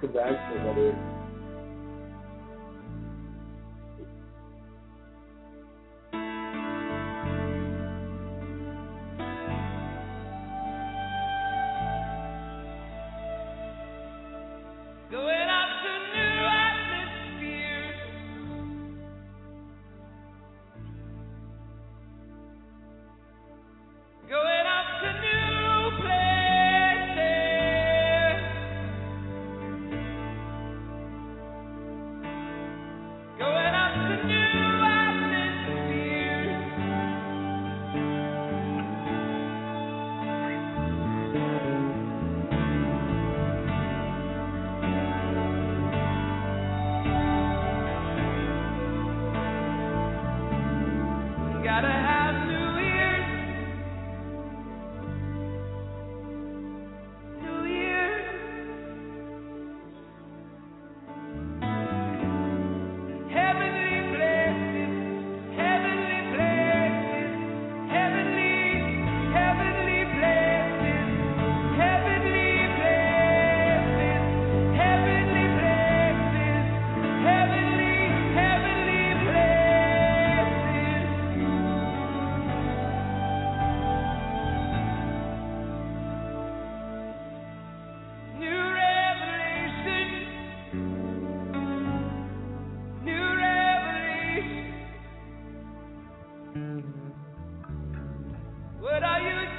Welcome back.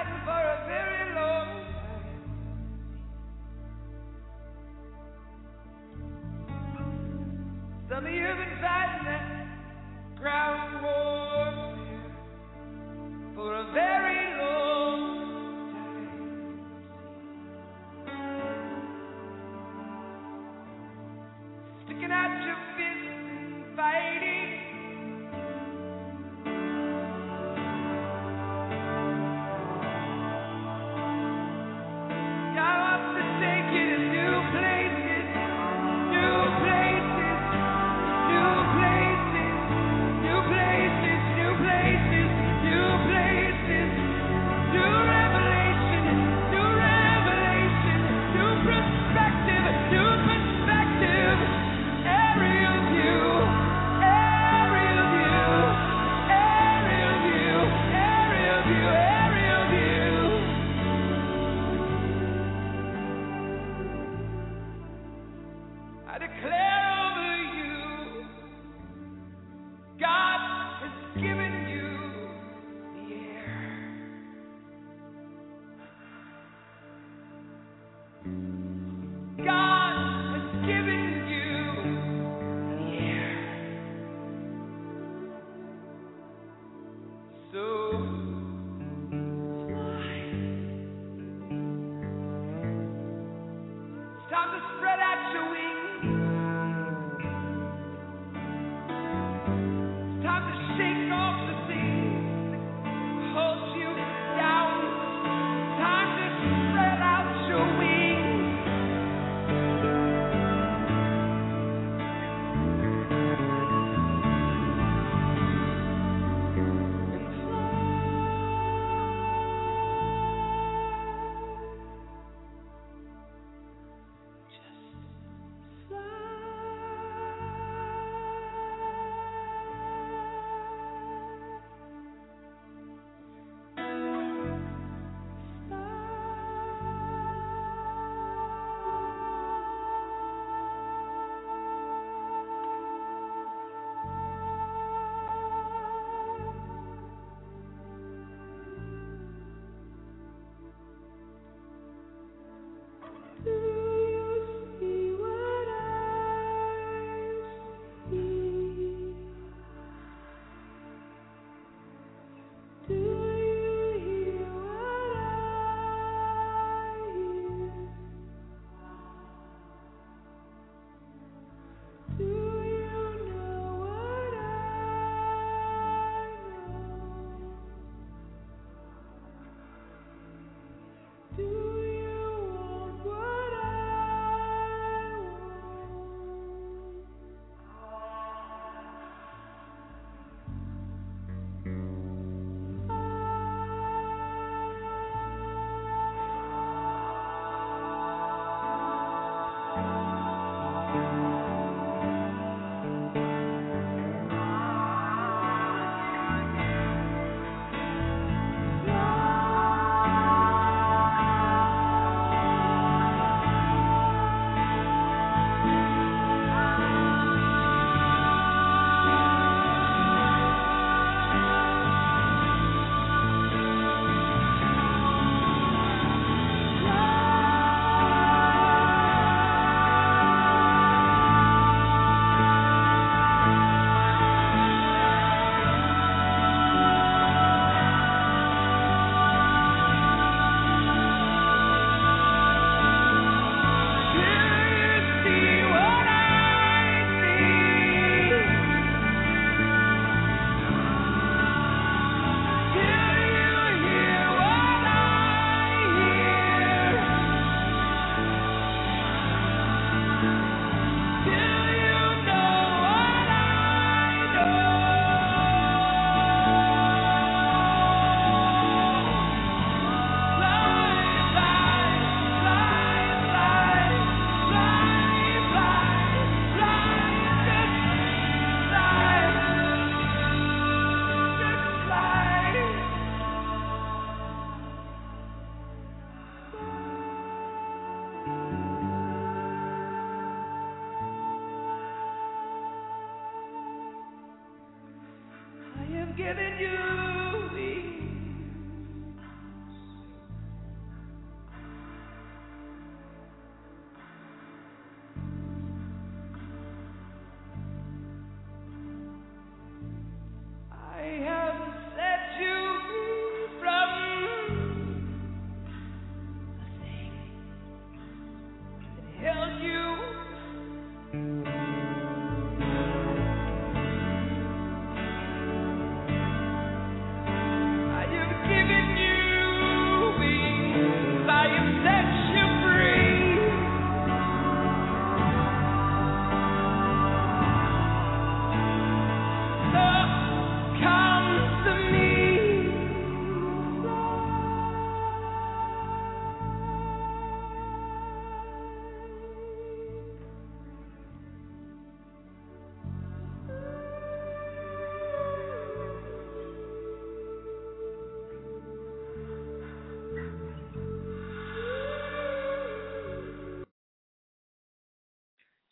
fighting for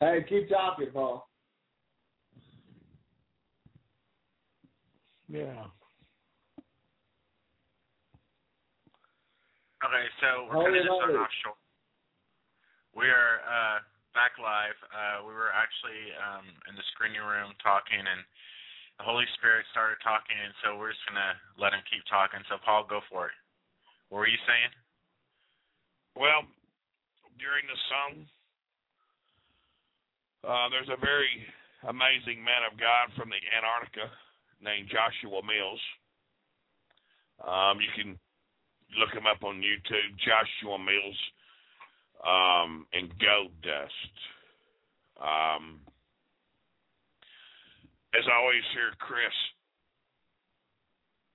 Hey, keep talking, Paul.
Yeah.
Okay, so we're kind of just
hold
on
it.
offshore. We are uh, back live. Uh, we were actually um, in the screening room talking, and the Holy Spirit started talking, and so we're just gonna let him keep talking. So Paul, go for it. What were you saying?
Well, during the song, uh, there's a very amazing man of God from the Antarctica named Joshua Mills. Um, you can look him up on YouTube, Joshua Mills, um, and Gold Dust. Um, as I always hear Chris,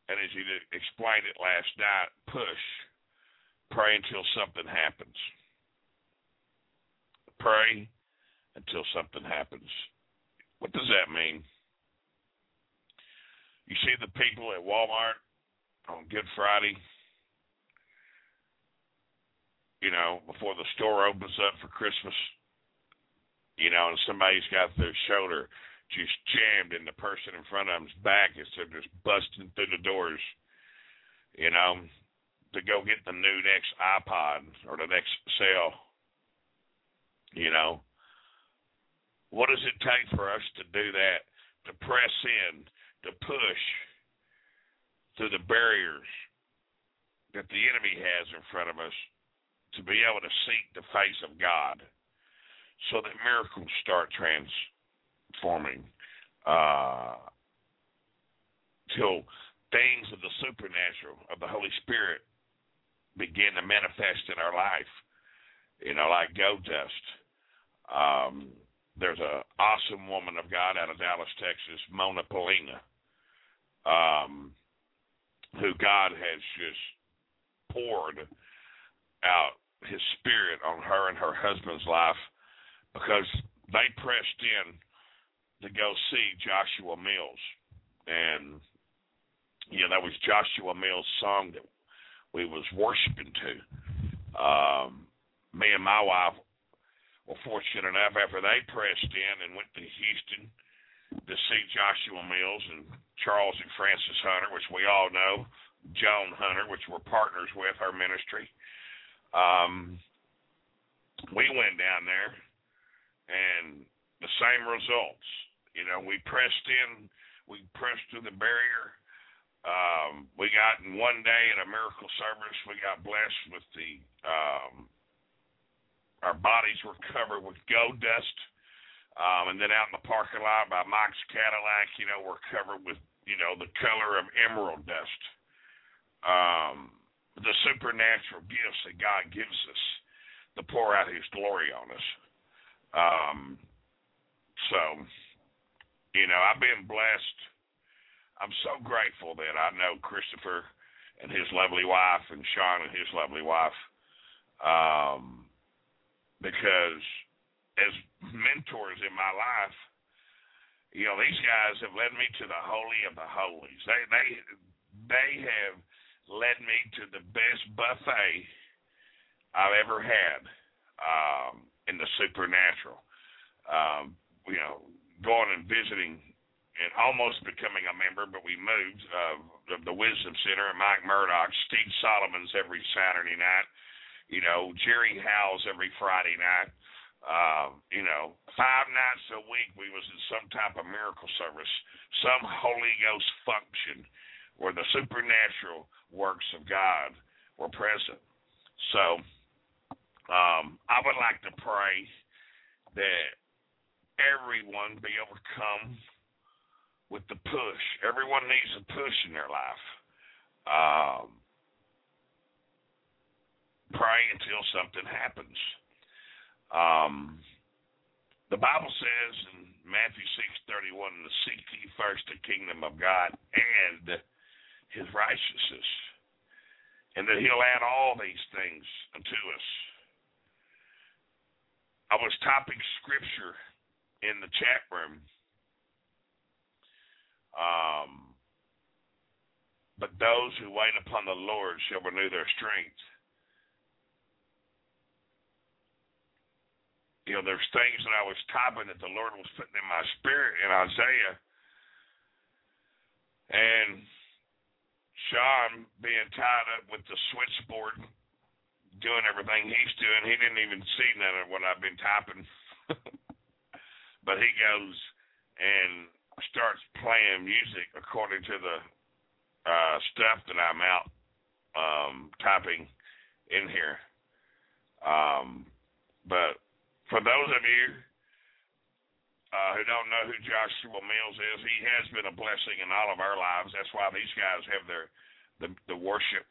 and as you explained it last night, push, pray until something happens. Pray until something happens. What does that mean? You see the people at Walmart on Good Friday, you know, before the store opens up for Christmas, you know, and somebody's got their shoulder just jammed in the person in front of them's back as they're just busting through the doors, you know, to go get the new next iPod or the next cell. You know, what does it take for us to do that? To press in, to push through the barriers that the enemy has in front of us, to be able to seek the face of God so that miracles start transforming uh, till things of the supernatural of the Holy Spirit begin to manifest in our life. You know, like gold dust. Um, there's a awesome woman of God out of Dallas, Texas, Mona Polina, um, who God has just poured out His Spirit on her and her husband's life because they pressed in to go see Joshua Mills, and you know that was Joshua Mills' song that we was worshiping to. Um, me and my wife were fortunate enough after they pressed in and went to Houston to see Joshua Mills and Charles and Frances Hunter, which we all know, Joan Hunter, which we're partners with our ministry. Um, we went down there and the same results. You know, we pressed in, we pressed through the barrier. Um, we got in one day at a miracle service, we got blessed with the um, our bodies were covered with gold dust. Um, and then out in the parking lot by Mike's Cadillac, you know, we're covered with, you know, the color of emerald dust. Um, the supernatural gifts that God gives us to pour out his glory on us. Um, so, you know, I've been blessed. I'm so grateful that I know Christopher and his lovely wife and Shaun and his lovely wife. Um, because as mentors in my life, you know, these guys have led me to the holy of the holies. They they they have led me to the best buffet I've ever had um, in the supernatural. Um, you know, going and visiting and almost becoming a member, but we moved uh, of the Wisdom Center at Mike Murdock, Steve Solomon's every Saturday night you know, Jerry Howes every Friday night. Uh, you know, five nights a week we was in some type of miracle service, some Holy Ghost function where the supernatural works of God were present. So um, I would like to pray that everyone be overcome with the push. Everyone needs a push in their life. Um, pray until something happens. Um, the Bible says in Matthew six thirty one, to seek ye first the kingdom of God and his righteousness, and that he'll add all these things unto us. I was typing scripture in the chat room. Um, but those who wait upon the Lord shall renew their strength. You know, there's things that I was typing that the Lord was putting in my spirit in Isaiah. And Shaun being tied up with the switchboard, doing everything he's doing, he didn't even see none of what I've been typing. [LAUGHS] but he goes, and starts playing music according to the uh, stuff that I'm out um, typing in here. Um, but for those of you uh, who don't know who Joshua Mills is, he has been a blessing in all of our lives. That's why these guys have their the, the worship.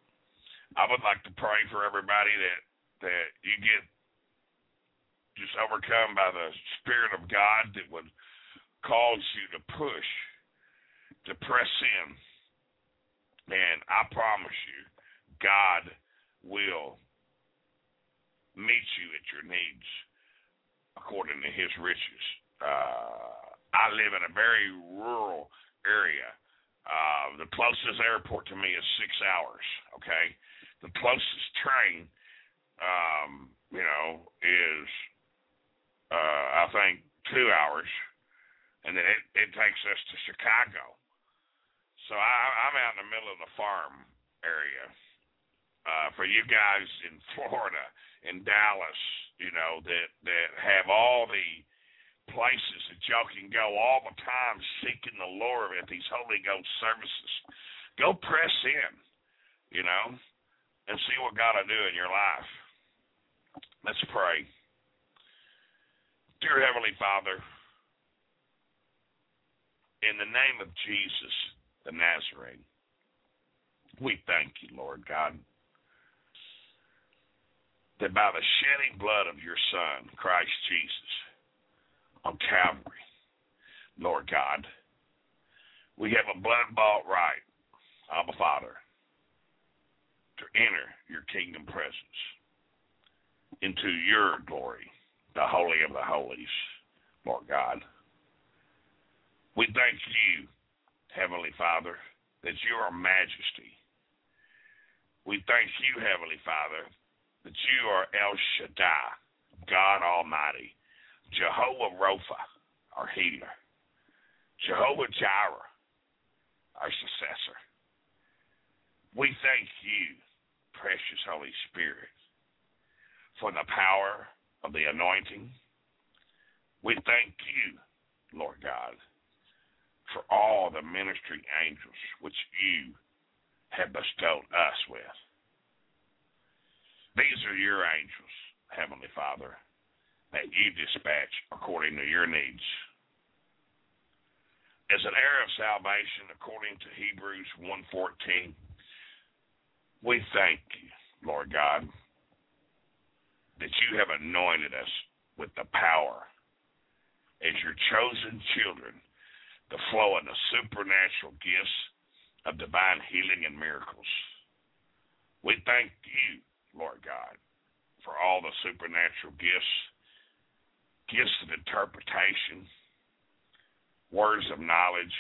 I would like to pray for everybody that that you get just overcome by the Spirit of God that would cause you to push, to press in. And I promise you, God will meet you at your needs according to his riches. Uh, I live in a very rural area. Uh, the closest airport to me is six hours, okay? The closest train, um, you know, is, uh, I think, two hours. And then it, it takes us to Chicago. So I, I'm out in the middle of the farm area. Uh, for you guys in Florida, in Dallas, you know, that that have all the places that y'all can go all the time seeking the Lord at these Holy Ghost services. Go press in, you know, and see what God will do in your life. Let's pray. Dear Heavenly Father, in the name of Jesus the Nazarene, we thank you, Lord God that by the shedding blood of your Son, Christ Jesus, on Calvary, Lord God, we have a blood bought right, Abba Father, to enter your kingdom presence into your glory, the Holy of the Holies, Lord God. We thank you, Heavenly Father, that you are majesty. We thank you, Heavenly Father, that you are El Shaddai, God Almighty, Jehovah Rapha, our healer, Jehovah Jireh, our successor. We thank you, precious Holy Spirit, for the power of the anointing. We thank you, Lord God, for all the ministry angels which you have bestowed us with. These are your angels, Heavenly Father, that you dispatch according to your needs. As an heir of salvation, according to Hebrews 1.14, we thank you, Lord God, that you have anointed us with the power as your chosen children to flow in the supernatural gifts of divine healing and miracles. We thank you Lord God, for all the supernatural gifts, gifts of interpretation, words of knowledge,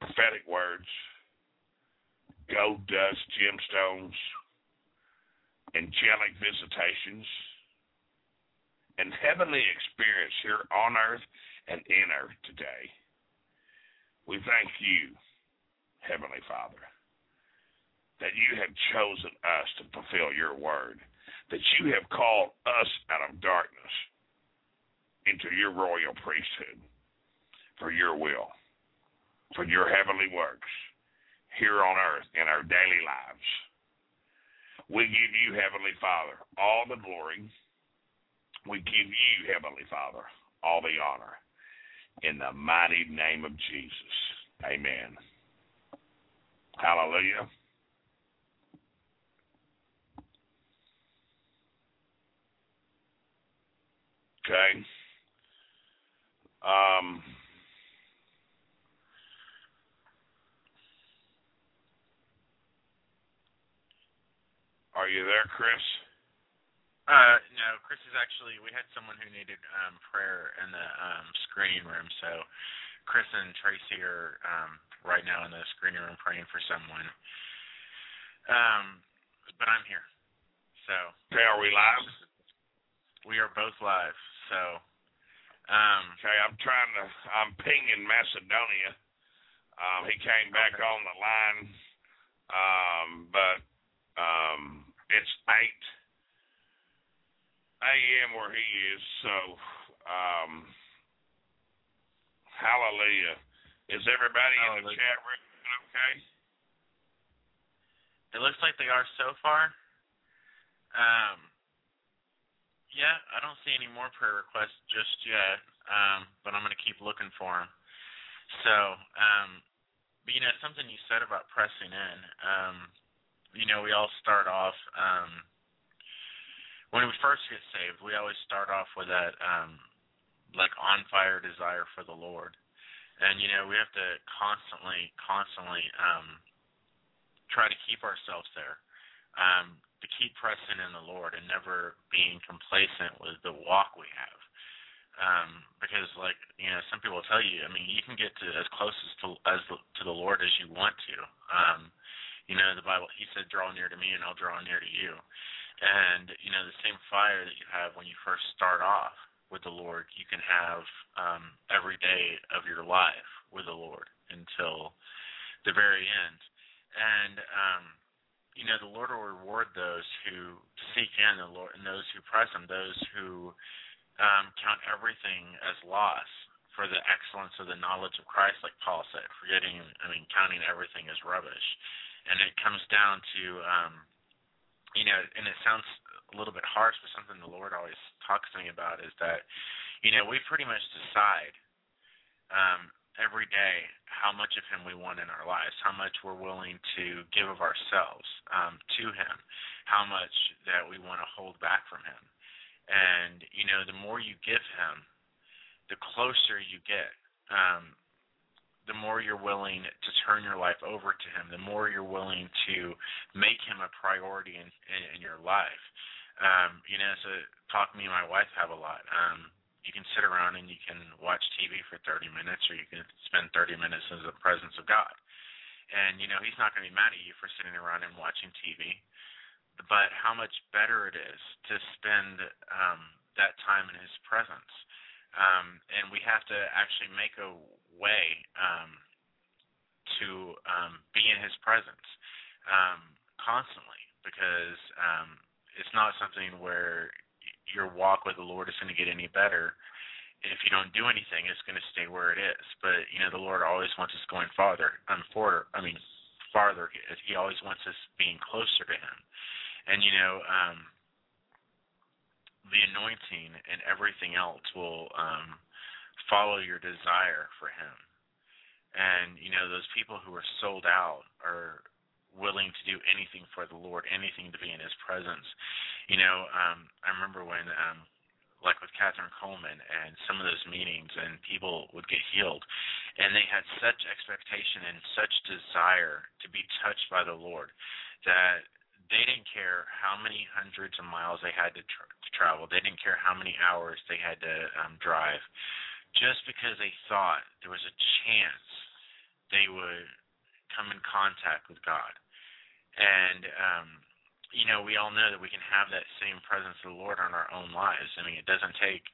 prophetic words, gold dust, gemstones, angelic visitations, and heavenly experience here on earth and in earth today. We thank you, Heavenly Father that you have chosen us to fulfill your word, that you have called us out of darkness into your royal priesthood for your will, for your heavenly works here on earth in our daily lives. We give you, Heavenly Father, all the glory. We give you, Heavenly Father, all the honor. In the mighty name of Jesus. Amen. Hallelujah. Okay. Um, are you there, Chris?
Uh, no, Chris is actually. We had someone who needed um, prayer in the um, screening room, so Chris and Tracy are um, right now in the screening room praying for someone. Um, but I'm here, so.
Okay, are we live?
We are both live. So, um,
okay, I'm trying to. I'm pinging Macedonia. Um, he came back
okay.
on the line, um, but um, it's eight a.m. where he is. So, um, Hallelujah. Is everybody in the chat room okay?
It looks like they are so far. Um, yeah, I don't see any more prayer requests just yet, um, but I'm going to keep looking for them. So, um, but you know, something you said about pressing in. Um, you know, we all start off um, when we first get saved. We always start off with that um, like on fire desire for the Lord, and you know, we have to constantly, constantly um, try to keep ourselves there. Um, to keep pressing in the Lord and never being complacent with the walk we have. Um, because like you know, some people tell you, I mean, you can get to as close as to as to the Lord as you want to. Um, you know, the Bible, He said, "Draw near to me, and I'll draw near to you." And you know, the same fire that you have when you first start off with the Lord, you can have um, every day of your life with the Lord until the very end. And um, you know, the Lord will reward those who seek in the Lord and those who press Him, those who um, count everything as loss for the excellence of the knowledge of Christ, like Paul said, forgetting, I mean, counting everything as rubbish. And it comes down to, um, you know, and it sounds a little bit harsh, but something the Lord always talks to me about is that, you know, we pretty much decide um, every day how much of Him we want in our lives, how much we're willing to give of ourselves um, to Him, how much that we want to hold back from Him. And, you know, the more you give Him, the closer you get. Um, the more you're willing to turn your life over to Him, the more you're willing to make Him a priority in, in, in your life. Um, you know, a talk me and my wife have a lot. Um, you can sit around and you can watch TV for 30 minutes, or you can spend 30 minutes in the presence of God. And you know, He's not going to be mad at you for sitting around and watching TV. But how much better it is to spend um, that time in His presence. Um, and we have to actually make a way um, to um, be in His presence um, constantly, because um, it's not something where your walk with the Lord is going to get any better. If you don't do anything, it's going to stay where it is. But you know, the Lord always wants us going farther, um, farther. I mean, farther. He always wants us being closer to Him. And you know, um, the anointing and everything else will um, follow your desire for Him. And you know, those people who are sold out are willing to do anything for the Lord, anything to be in His presence. You know, um, I remember when, um, like with Kathryn Kuhlman, and some of those meetings, and people would get healed, and they had such expectation and such desire to be touched by the Lord that they didn't care how many hundreds of miles they had to, tra- to travel. They didn't care how many hours they had to um, drive, just because they thought there was a chance they would come in contact with God. And um, you know, we all know that we can have that same presence of the Lord on our own lives. I mean, it doesn't take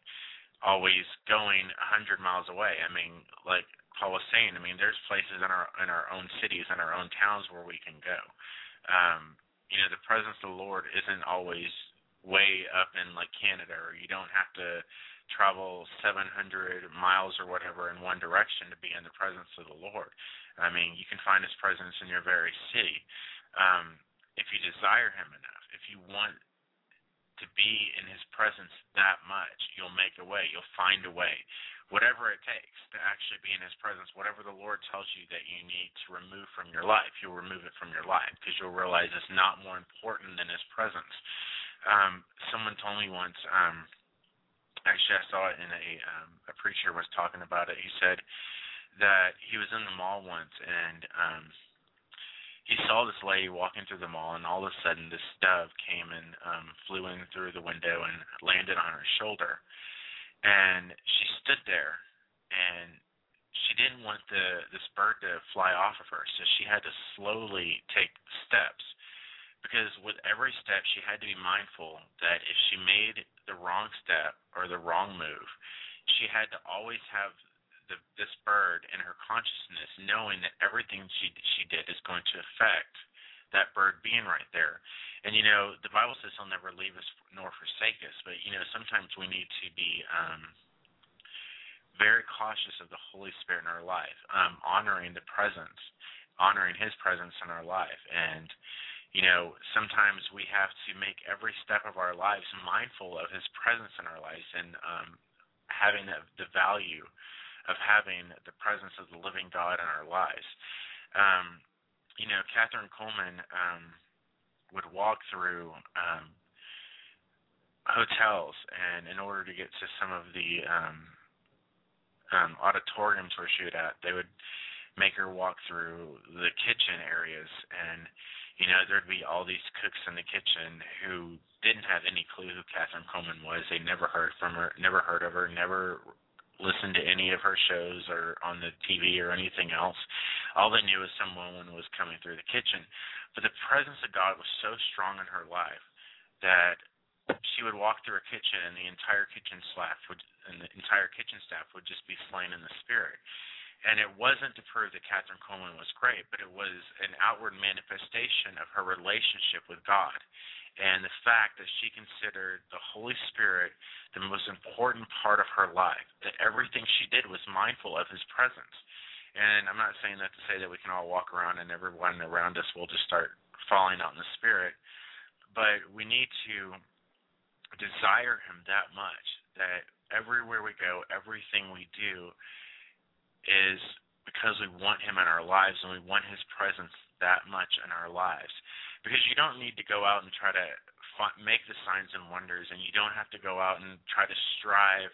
always going a hundred miles away. I mean, like Paul was saying, I mean, there's places in our in our own cities, in our own towns where we can go. Um, you know, the presence of the Lord isn't always way up in like Canada, or you don't have to travel 700 miles or whatever in one direction to be in the presence of the Lord. I mean, you can find His presence in your very city. Um, if you desire Him enough, if you want to be in His presence that much, you'll make a way. You'll find a way. Whatever it takes to actually be in His presence, whatever the Lord tells you that you need to remove from your life, you'll remove it from your life because you'll realize it's not more important than His presence. Um, someone told me once, um, actually, I saw it in a um, a preacher was talking about it. He said that he was in the mall once and um, he saw this lady walking through the mall, and all of a sudden, this dove came and um, flew in through the window and landed on her shoulder. And she stood there, and she didn't want the this bird to fly off of her, so she had to slowly take steps. Because with every step, she had to be mindful that if she made the wrong step or the wrong move, she had to always have this bird in her consciousness, knowing that everything she she did is going to affect that bird being right there. And you know, the Bible says He'll never leave us nor forsake us. But you know, sometimes we need to be um, very cautious of the Holy Spirit in our life, um, honoring the presence, honoring His presence in our life, and you know, sometimes we have to make every step of our lives mindful of His presence in our lives and um, having the, the value of having the presence of the living God in our lives. Um, you know, Kathryn Kuhlman um, would walk through um, hotels, and in order to get to some of the um, um, auditoriums where she would at, they would make her walk through the kitchen areas and you know, there'd be all these cooks in the kitchen who didn't have any clue who Kathryn Kuhlman was. They never heard from her, never heard of her, never listened to any of her shows or on the TV or anything else. All they knew was some woman was coming through the kitchen. But the presence of God was so strong in her life that she would walk through her kitchen and the entire kitchen staff would and the entire kitchen staff would just be slain in the spirit. And it wasn't to prove that Kathryn Kuhlman was great, but it was an outward manifestation of her relationship with God. And the fact that she considered the Holy Spirit the most important part of her life, that everything she did was mindful of His presence. And I'm not saying that to say that we can all walk around and everyone around us will just start falling out in the Spirit, but we need to desire Him that much that everywhere we go, everything we do, is because we want him in our lives and we want his presence that much in our lives. Because you don't need to go out and try to make the signs and wonders, and you don't have to go out and try to strive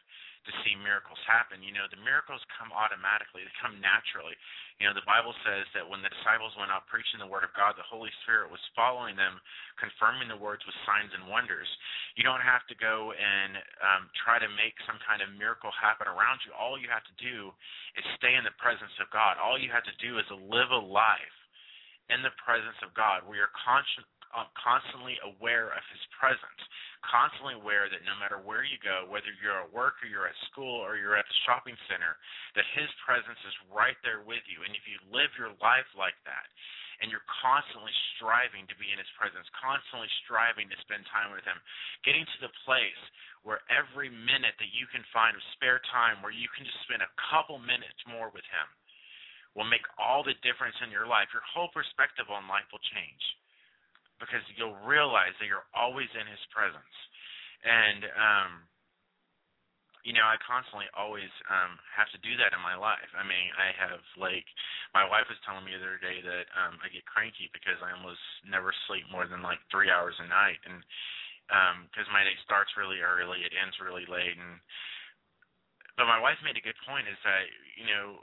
to see miracles happen. You know, the miracles come automatically, they come naturally. You know, the Bible says that when the disciples went out preaching the word of God, the Holy Spirit was following them, confirming the words with signs and wonders. You don't have to go and um, try to make some kind of miracle happen around you. All you have to do is stay in the presence of God. All you have to do is live a life in the presence of God where you're conscious uh, constantly aware of his presence, constantly aware that no matter where you go, whether you're at work or you're at school or you're at the shopping center, that his presence is right there with you. And if you live your life like that, and you're constantly striving to be in his presence, constantly striving to spend time with him, getting to the place where every minute that you can find of spare time where you can just spend a couple minutes more with him will make all the difference in your life. Your whole perspective on life will change because you'll realize that you're always in his presence. And um you know, I constantly always um have to do that in my life. I mean, I have like my wife was telling me the other day that um I get cranky because I almost never sleep more than like 3 hours a night and um because my day starts really early, it ends really late and but my wife made a good point is that, you know,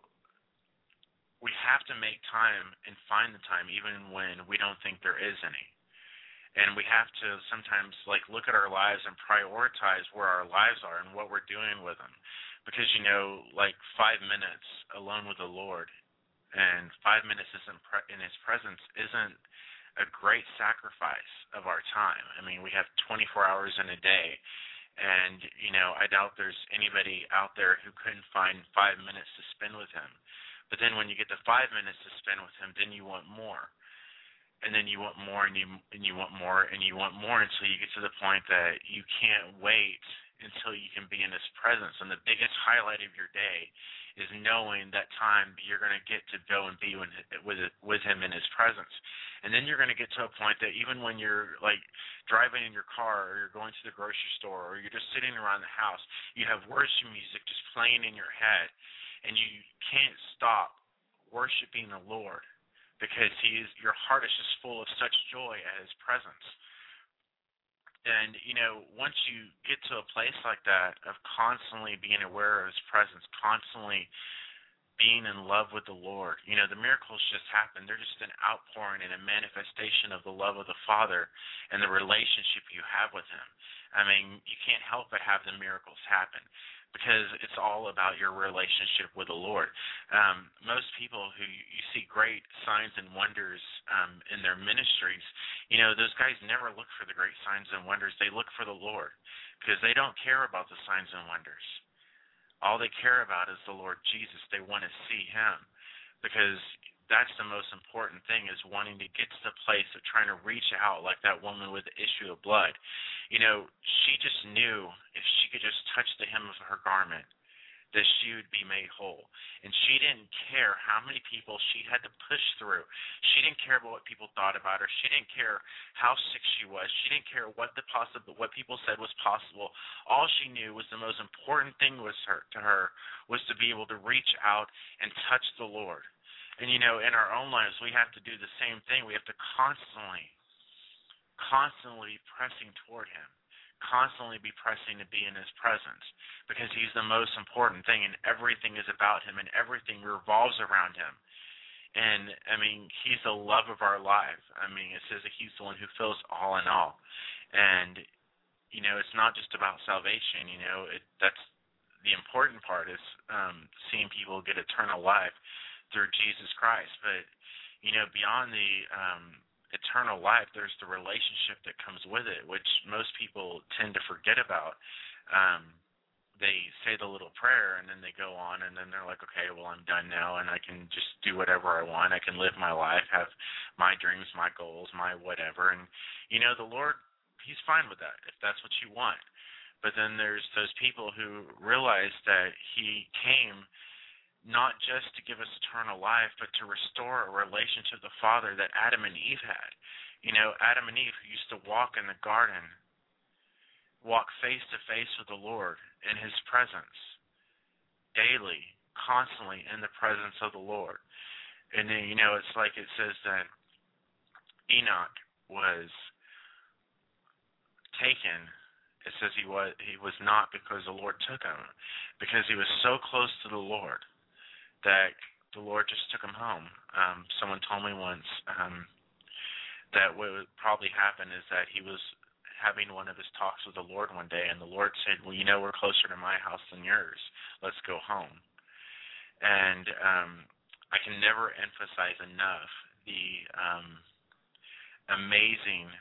we have to make time and find the time even when we don't think there is any and we have to sometimes like look at our lives and prioritize where our lives are and what we're doing with them because you know like 5 minutes alone with the Lord and 5 minutes isn't pre- in his presence isn't a great sacrifice of our time. I mean, we have 24 hours in a day and you know, I doubt there's anybody out there who couldn't find 5 minutes to spend with him. But then when you get the 5 minutes to spend with him, then you want more and then you want more and you and you want more and you want more until you get to the point that you can't wait until you can be in his presence. And the biggest highlight of your day is knowing that time you're going to get to go and be with with him in his presence. And then you're going to get to a point that even when you're like driving in your car or you're going to the grocery store or you're just sitting around the house you have worship music just playing in your head and you can't stop worshiping the lord because he is your heart is just full of such joy at his presence. And you know, once you get to a place like that of constantly being aware of his presence, constantly being in love with the Lord, you know, the miracles just happen. They're just an outpouring and a manifestation of the love of the Father and the relationship you have with him. I mean, you can't help but have the miracles happen because it's all about your relationship with the Lord. Um, most people who you see great signs and wonders um, in their ministries, you know, those guys never look for the great signs and wonders. They look for the Lord because they don't care about the signs and wonders. All they care about is the Lord Jesus. They want to see Him because that's the most important thing is wanting to get to the place of trying to reach out like that woman with the issue of blood. You know, she just knew if she could just touch the hem of her garment that she would be made whole. And she didn't care how many people she had to push through. She didn't care about what people thought about her. She didn't care how sick she was. She didn't care what the possible what people said was possible. All she knew was the most important thing was her to her was to be able to reach out and touch the Lord. And you know, in our own lives we have to do the same thing. We have to constantly constantly pressing toward him constantly be pressing to be in his presence because he's the most important thing and everything is about him and everything revolves around him. And I mean, he's the love of our life. I mean, it says that he's the one who fills all in all. And you know, it's not just about salvation, you know, it that's the important part is um seeing people get eternal life through Jesus Christ. But you know, beyond the um eternal life, there's the relationship that comes with it, which most people tend to forget about. Um, they say the little prayer and then they go on and then they're like, okay, well, I'm done now and I can just do whatever I want. I can live my life, have my dreams, my goals, my whatever. And, you know, the Lord, He's fine with that if that's what you want. But then there's those people who realize that He came not just to give us eternal life, but to restore a relationship to the Father that Adam and Eve had. You know, Adam and Eve used to walk in the garden, walk face to face with the Lord in His presence, daily, constantly in the presence of the Lord. And then, you know, it's like it says that Enoch was taken it says he was he was not because the Lord took him, because he was so close to the Lord that the Lord just took him home. Um, someone told me once um, that what would probably happen is that he was having one of his talks with the Lord one day, and the Lord said, "Well, you know, we're closer to my house than yours. Let's go home." And um, I can never emphasize enough the um, amazing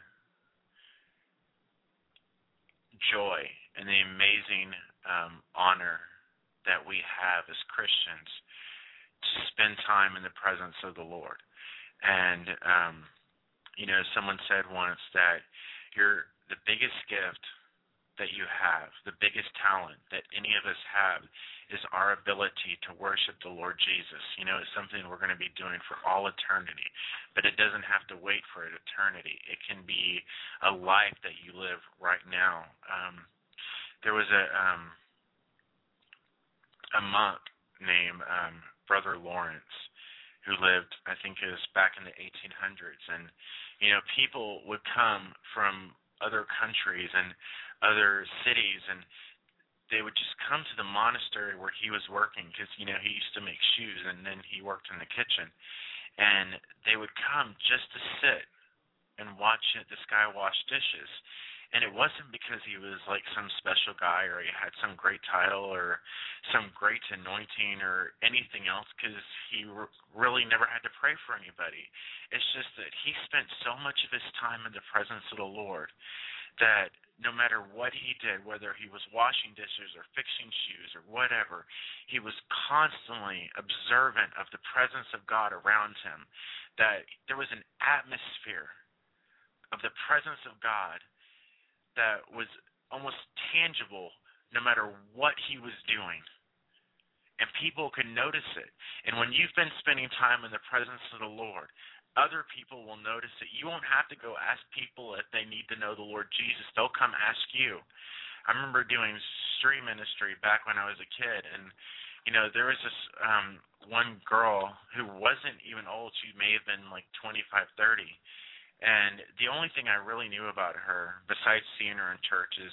joy and the amazing um, honor that we have as Christians spend time in the presence of the Lord. And um, you know, someone said once that you're the biggest gift that you have, the biggest talent that any of us have is our ability to worship the Lord Jesus. You know, it's something we're going to be doing for all eternity, but it doesn't have to wait for an eternity. It can be a life that you live right now. Um, there was a um, a monk named um, Brother Lawrence, who lived, I think it was back in the 1800s, and you know, people would come from other countries and other cities, and they would just come to the monastery where he was working because you know he used to make shoes, and then he worked in the kitchen, and they would come just to sit and watch this guy wash dishes and it wasn't because he was like some special guy or he had some great title or some great anointing or anything else because he re- really never had to pray for anybody. It's just that he spent so much of his time in the presence of the lord that no matter what he did whether he was washing dishes or fixing shoes or whatever he was constantly observant of the presence of god around him that there was an atmosphere of the presence of god that was almost tangible no matter what he was doing. And people could notice it. And when you've been spending time in the presence of the Lord, other people will notice it. You won't have to go ask people if they need to know the Lord Jesus. They'll come ask you. I remember doing street ministry back when I was a kid and you know, there was this um one girl who wasn't even old. She may have been like twenty five, thirty and the only thing I really knew about her, besides seeing her in church, is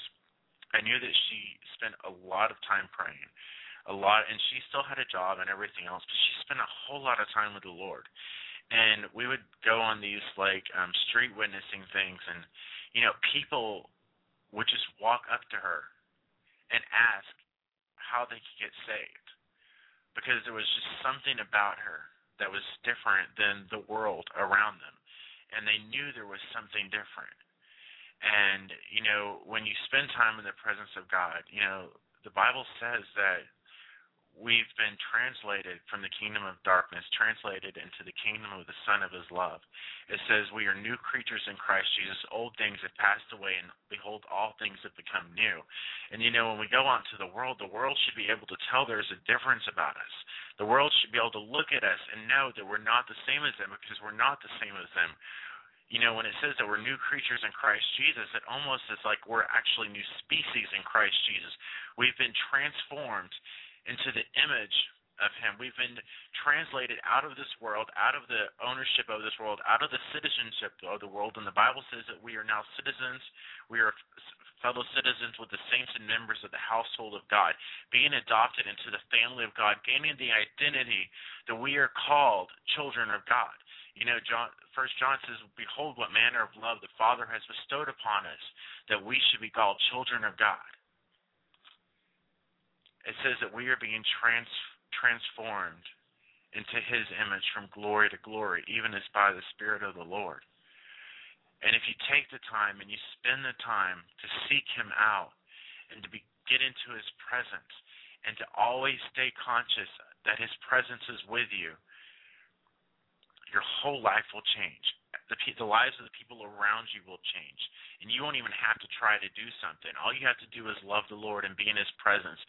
I knew that she spent a lot of time praying, a lot, and she still had a job and everything else, but she spent a whole lot of time with the Lord. And we would go on these like um street witnessing things, and you know, people would just walk up to her and ask how they could get saved because there was just something about her that was different than the world around them and they knew there was something different. And you know, when you spend time in the presence of God, you know, the Bible says that we've been translated from the kingdom of darkness, translated into the kingdom of the Son of His love. It says we are new creatures in Christ Jesus. Old things have passed away, and behold, all things have become new. And you know, when we go out to the world, the world should be able to tell there's a difference about us. The world should be able to look at us and know that we're not the same as them because we're not the same as them you know, when it says that we're new creatures in Christ Jesus, it almost is like we're actually new species in Christ Jesus. We've been transformed into the image of him. We've been translated out of this world, out of the ownership of this world, out of the citizenship of the world. And the Bible says that we are now citizens. We are fellow citizens with the saints and members of the household of God, being adopted into the family of God, gaining the identity that we are called children of God. You know, John First John says, "Behold, what manner of love the Father has bestowed upon us, that we should be called children of God." It says that we are being trans transformed into His image from glory to glory, even as by the Spirit of the Lord. And if you take the time and you spend the time to seek Him out and to be, get into His presence and to always stay conscious that His presence is with you your whole life will change. The, the lives of the people around you will change. And you won't even have to try to do something. All you have to do is love the Lord and be in His presence.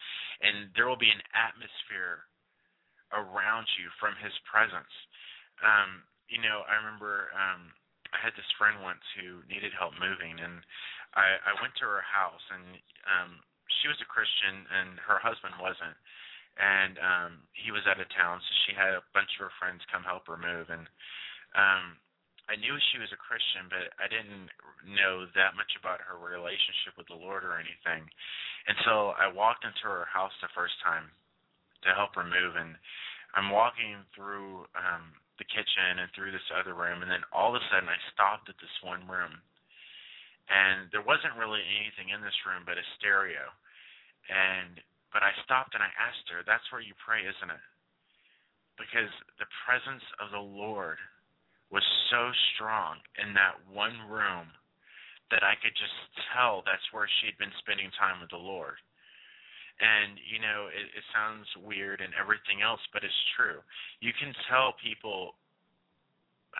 And there will be an atmosphere around you from His presence. Um, you know, I remember um, I had this friend once who needed help moving, and I, I went to her house, and um, she was a Christian, and her husband wasn't and um he was out of town so she had a bunch of her friends come help her move and um I knew she was a Christian but I didn't know that much about her relationship with the Lord or anything. And so I walked into her house the first time to help her move and I'm walking through um the kitchen and through this other room and then all of a sudden I stopped at this one room and there wasn't really anything in this room but a stereo and but I stopped and I asked her, That's where you pray, isn't it? Because the presence of the Lord was so strong in that one room that I could just tell that's where she'd been spending time with the Lord. And, you know, it, it sounds weird and everything else, but it's true. You can tell people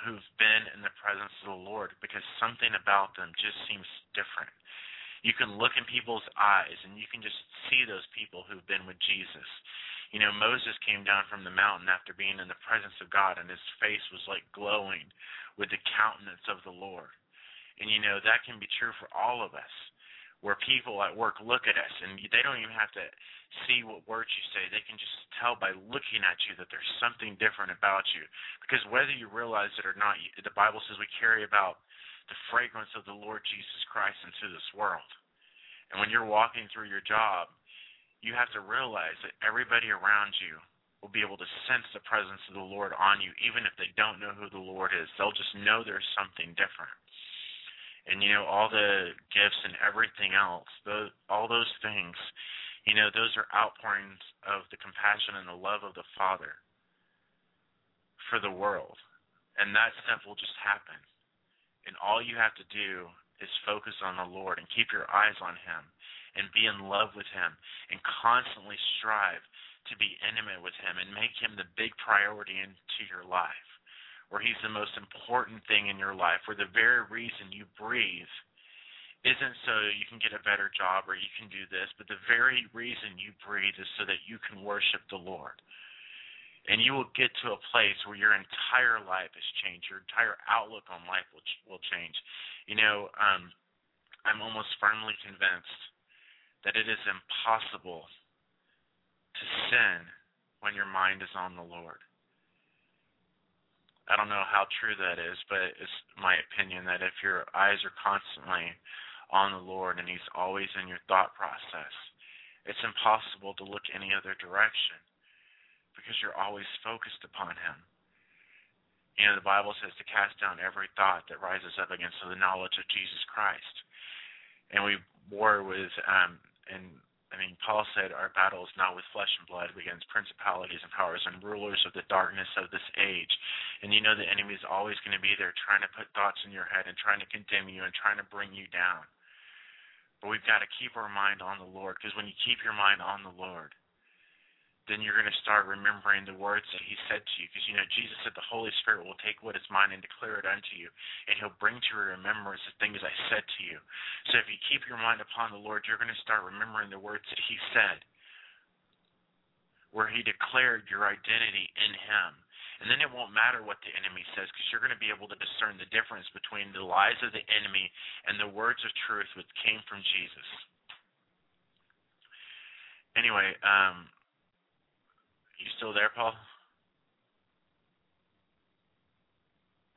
who've been in the presence of the Lord because something about them just seems different you can look in people's eyes and you can just see those people who've been with Jesus. You know, Moses came down from the mountain after being in the presence of God and his face was like glowing with the countenance of the Lord. And you know, that can be true for all of us. Where people at work look at us and they don't even have to see what words you say. They can just tell by looking at you that there's something different about you. Because whether you realize it or not, the Bible says we carry about the fragrance of the Lord Jesus Christ into this world. And when you're walking through your job, you have to realize that everybody around you will be able to sense the presence of the Lord on you, even if they don't know who the Lord is. They'll just know there's something different. And you know, all the gifts and everything else, all those things, you know, those are outpourings of the compassion and the love of the Father for the world. And that stuff will just happen. And all you have to do is focus on the Lord and keep your eyes on Him and be in love with Him and constantly strive to be intimate with Him and make Him the big priority into your life, where He's the most important thing in your life, where the very reason you breathe isn't so you can get a better job or you can do this, but the very reason you breathe is so that you can worship the Lord and you will get to a place where your entire life has changed. Your entire outlook on life will will change. You know, um, I'm almost firmly convinced that it is impossible to sin when your mind is on the Lord. I don't know how true that is, but it's my opinion that if your eyes are constantly on the Lord and He's always in your thought process, it's impossible to look any other direction because you're always focused upon Him. You know, the Bible says to cast down every thought that rises up against the knowledge of Jesus Christ. And we war with, um, and I mean, Paul said our battle is not with flesh and blood, but against principalities and powers and rulers of the darkness of this age. And you know the enemy is always going to be there trying to put thoughts in your head and trying to condemn you and trying to bring you down. But we've got to keep our mind on the Lord because when you keep your mind on the Lord, then you're going to start remembering the words that he said to you. Because, you know, Jesus said the Holy Spirit will take what is mine and declare it unto you, and he'll bring to your remembrance the things I said to you. So if you keep your mind upon the Lord, you're going to start remembering the words that he said, where he declared your identity in him. And then it won't matter what the enemy says because you're going to be able to discern the difference between the lies of the enemy and the words of truth which came from Jesus. Anyway, um, you still there, Paul?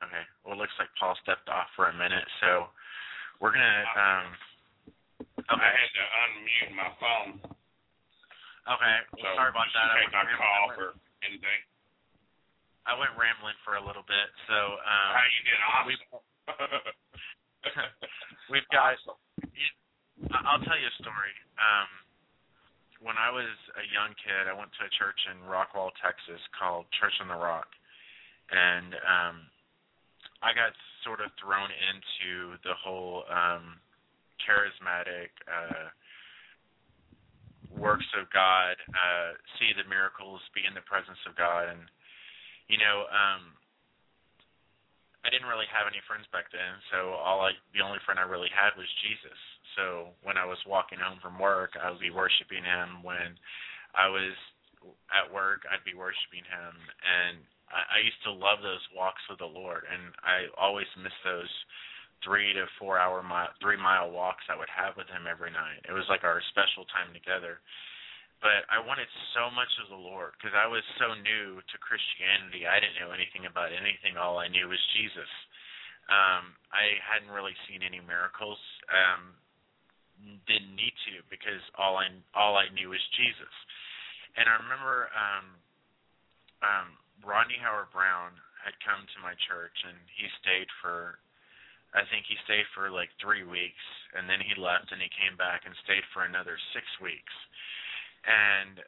Okay. Well, it looks like Paul stepped off for a minute, so we're gonna. Um,
okay. I had to unmute my phone.
Okay. Well,
so
sorry about that. I
my
went
call
rambling.
or anything.
I went rambling for a little bit, so um,
How you did
we've, [LAUGHS] we've got. I'll tell you a story. Um, when I was a young kid, I went to a church in Rockwall, Texas, called Church on the Rock, and um, I got sort of thrown into the whole um, charismatic uh, works of God, uh, see the miracles, be in the presence of God, and you know, um, I didn't really have any friends back then, so all I, the only friend I really had was Jesus. So when I was walking home from work, I would be worshiping Him. When I was at work, I'd be worshiping Him, and I, I used to love those walks with the Lord, and I always miss those three to four hour mile, three mile walks I would have with Him every night. It was like our special time together. But I wanted so much of the Lord because I was so new to Christianity. I didn't know anything about anything. All I knew was Jesus. Um, I hadn't really seen any miracles. Um, didn't need to because all I all I knew was Jesus. And I remember um, um, Rodney Howard-Browne had come to my church and he stayed for I think he stayed for like three weeks and then he left and he came back and stayed for another six weeks. And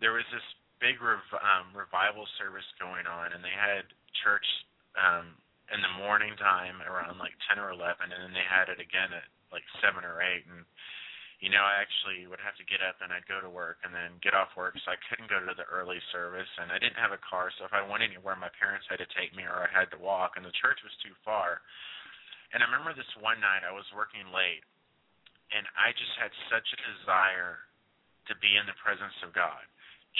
there was this big rev- um, revival service going on and they had church um, in the morning time around like ten or eleven and then they had it again at like seven or eight and you know, I actually would have to get up and I'd go to work and then get off work so I couldn't go to the early service and I didn't have a car so if I went anywhere my parents had to take me or I had to walk and the church was too far. And I remember this one night I was working late and I just had such a desire to be in the presence of God.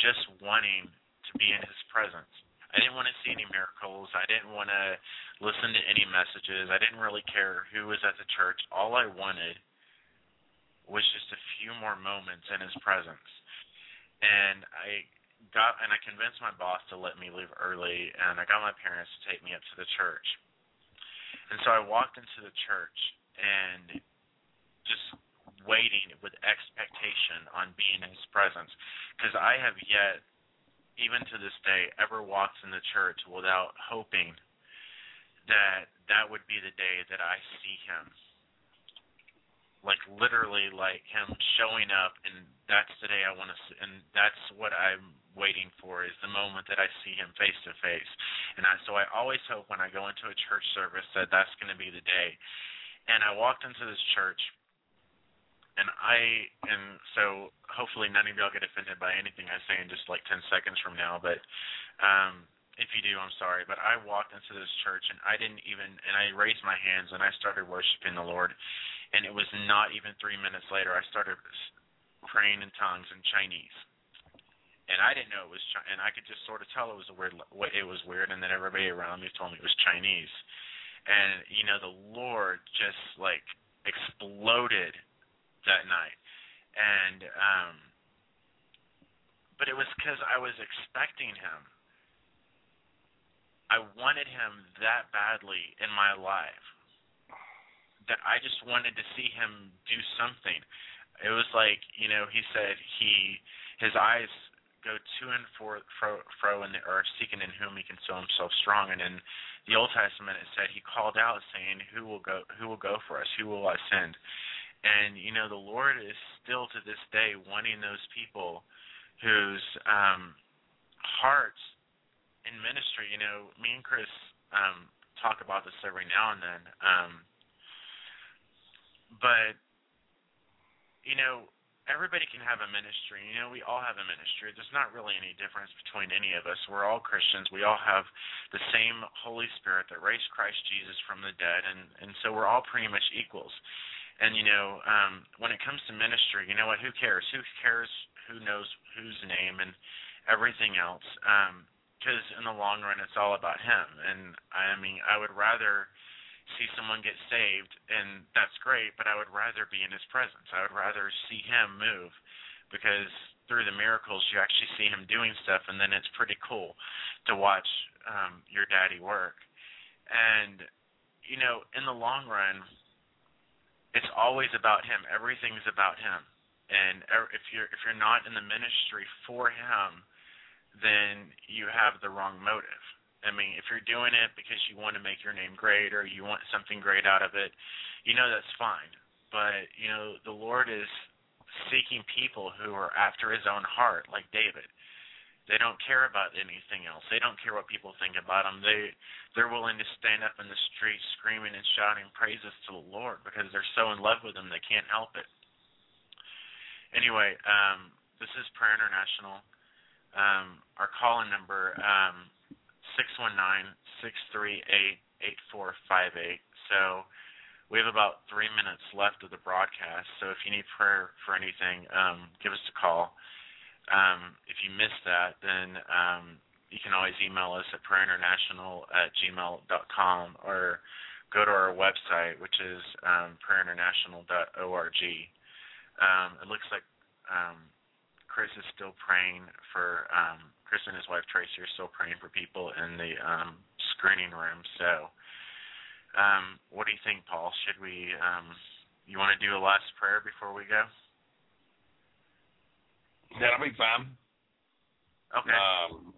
Just wanting to be in his presence. I didn't want to see any miracles. I didn't want to listen to any messages. I didn't really care who was at the church. All I wanted was just a few more moments in his presence. And I got and I convinced my boss to let me leave early and I got my parents to take me up to the church. And so I walked into the church and just waiting with expectation on being in his presence because I have yet even to this day ever walked in the church without hoping that that would be the day that I see him. Like literally like him showing up and that's the day I want to see, and that's what I'm waiting for is the moment that I see him face to face and I so I always hope when I go into a church service that that's going to be the day. And I walked into this church and I and so hopefully none of y'all get offended by anything I say in just like 10 seconds from now but um if you do, I'm sorry, but I walked into this church and I didn't even and I raised my hands and I started worshiping the Lord. And it was not even three minutes later I started praying in tongues in Chinese, and I didn't know it was Chi- and I could just sort of tell it was a weird it was weird, and then everybody around me told me it was Chinese, and you know the Lord just like exploded that night, and um, but it was because I was expecting Him. I wanted Him that badly in my life that I just wanted to see him do something. It was like, you know, he said he his eyes go to and fro, fro, fro in the earth, seeking in whom he can show himself strong. And in the Old Testament, it said he called out, saying, "Who will go? Who will go for us? Who will I send?" And you know, the Lord is still to this day wanting those people whose um, hearts in ministry. You know, me and Chris um, talk about this every now and then. Um, but you know, everybody can have a ministry. You know, we all have a ministry. There's not really any difference between any of us. We're all Christians. We all have the same Holy Spirit that raised Christ Jesus from the dead, and and so we're all pretty much equals. And you know, um, when it comes to ministry, you know what? Who cares? Who cares? Who knows whose name and everything else? Because in the long run, it's all about Him. And I mean, I would rather see someone get saved, and that's great, but I would rather be in his presence. I would rather see him move because through the miracles you actually see him doing stuff and then it's pretty cool to watch um your daddy work. And you know, in the long run, it's always about him. Everything's about him. And er, if you're if you're not in the ministry for him, then you have the wrong motive. I mean, if you're doing it because you want to make your name great or you want something great out of it, you know that's fine. But, you know, the Lord is seeking people who are after his own heart, like David. They don't care about anything else. They don't care what people think about them. They they're willing to stand up in the street screaming and shouting praises to the Lord because they're so in love with him they can't help it. Anyway, um, this is Prayer International. Um, our call-in number um, six one nine six three eight eight four five eight. So we have about three minutes left of the broadcast. So if you need prayer for anything, um, give us a call. Um, if you missed that, then um, you can always email us at prayerinternational at gmail.com or go to our website, which is um, prayerinternational.org. Um, it looks like um, Chris is still praying for um, Chris and his wife Tracy are still praying for people in the um, screening room. So, um, what do you think, Paul? Should we? Um, you want to do a last prayer before we go?
That'll be fine.
Okay.
Um,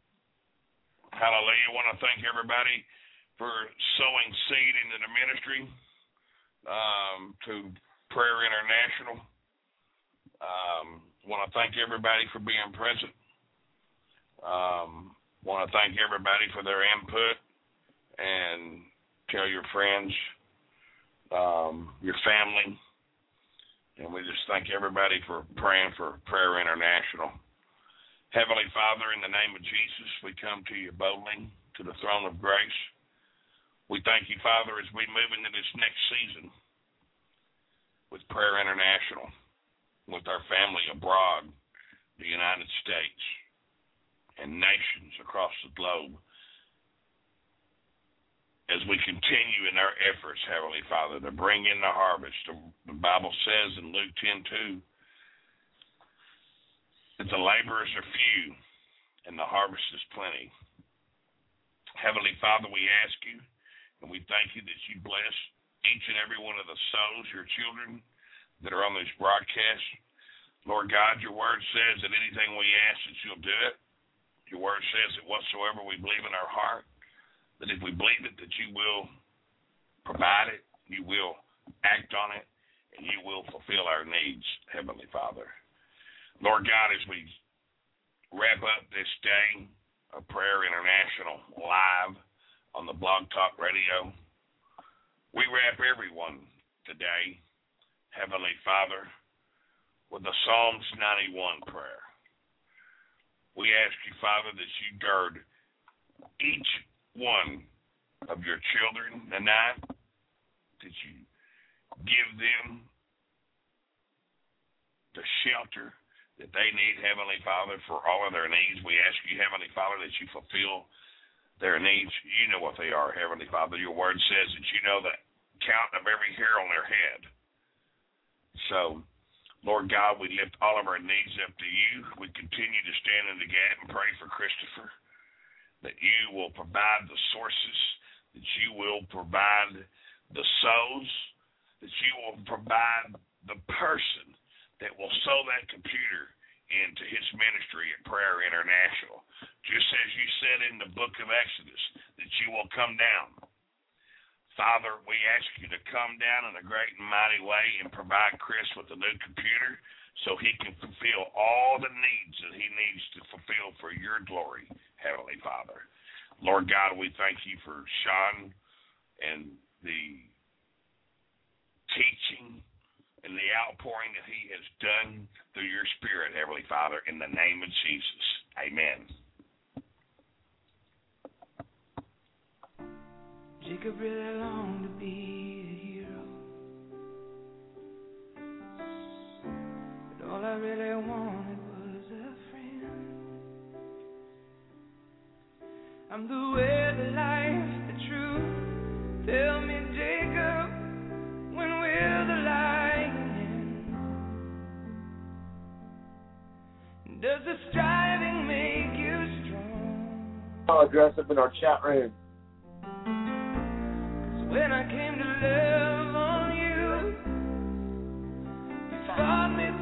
hallelujah. I want to thank everybody for sowing seed into the ministry um, to Prayer International. Um, want to thank everybody for being present. Um, want to thank everybody for their input and tell your friends, um, your family, and we just thank everybody for praying for Prayer International. Heavenly Father, in the name of Jesus, we come to you boldly to the throne of grace. We thank you, Father, as we move into this next season with Prayer International, with our family abroad, the United States and nations across the globe as we continue in our efforts, Heavenly Father, to bring in the harvest. The Bible says in Luke 10 2 that the laborers are few and the harvest is plenty. Heavenly Father, we ask you and we thank you that you bless each and every one of the souls, your children that are on this broadcast. Lord God, your word says that anything we ask that you'll do it. Your word says that whatsoever we believe in our heart, that if we believe it, that you will provide it, you will act on it, and you will fulfill our needs, Heavenly Father. Lord God, as we wrap up this day of Prayer International live on the Blog Talk Radio, we wrap everyone today, Heavenly Father, with the Psalms 91 prayer. We ask you, Father, that you gird each one of your children tonight, Did you give them the shelter that they need, Heavenly Father, for all of their needs. We ask you, Heavenly Father, that you fulfill their needs. You know what they are, Heavenly Father. Your word says that you know the count of every hair on their head. So, Lord God, we lift all of our needs up to you. We continue to stand in the gap and pray for Christopher that you will provide the sources, that you will provide the souls, that you will provide the person that will sow that computer into his ministry at Prayer International. Just as you said in the book of Exodus, that you will come down Father, we ask you to come down in a great and mighty way and provide Chris with a new computer so he can fulfill all the needs that he needs to fulfill for your glory, Heavenly Father. Lord God, we thank you for Shaun and the teaching and the outpouring that He has done through your Spirit, Heavenly Father, in the name of Jesus. Amen.
Jacob really longed to be a hero. But all I really wanted I'm the way, the life, the truth. Tell me, Jacob, when will the lying end? Does the striving make you strong?
I'll address up in our chat room.
When I came to love on you, you fought me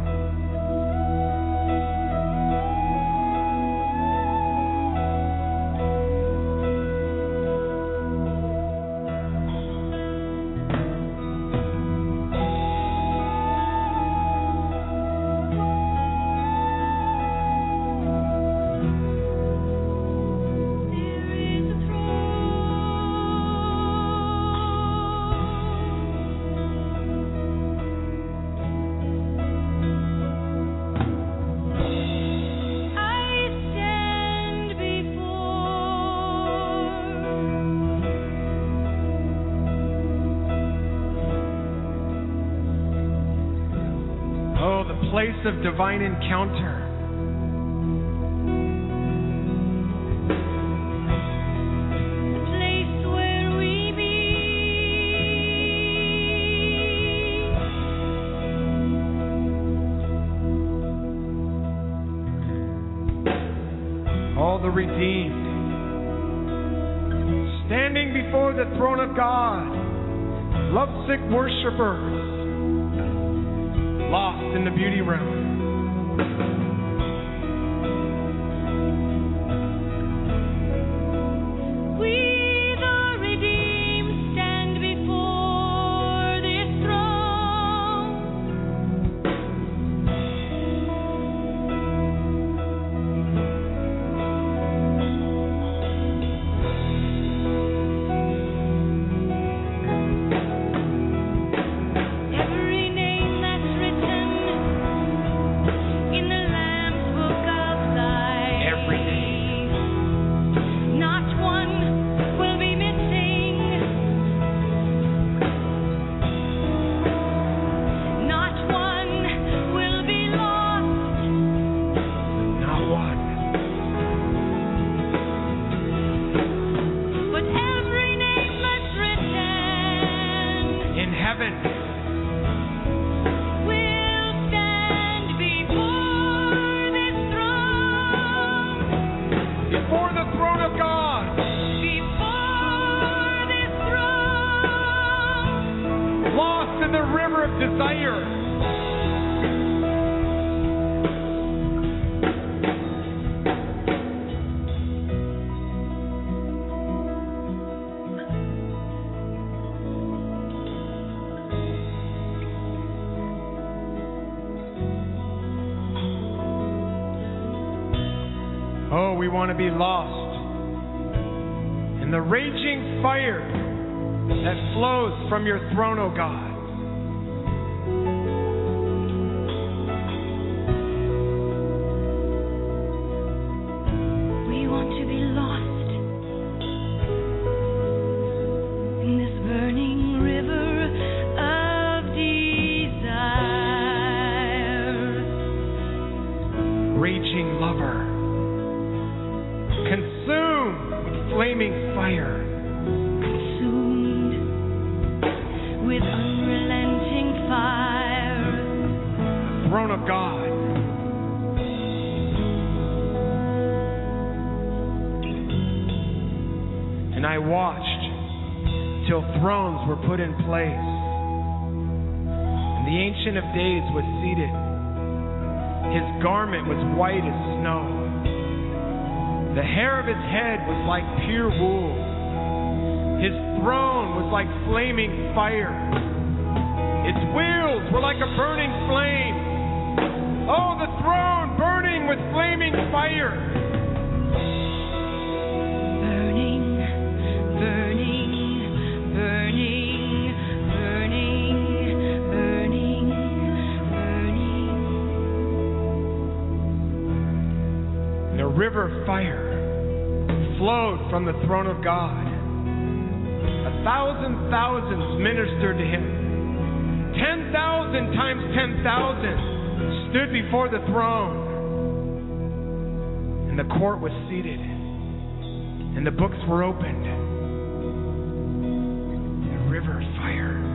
Of divine encounter.
the place where we meet.
all the redeemed, standing before the throne of God, lovesick worshipers, want to be lost
river of
fire flowed from the throne of God. A thousand thousands ministered to him. Ten thousand times ten thousand stood before the throne. And the court was seated. And the books were opened. The river of fire.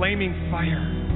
flaming fire.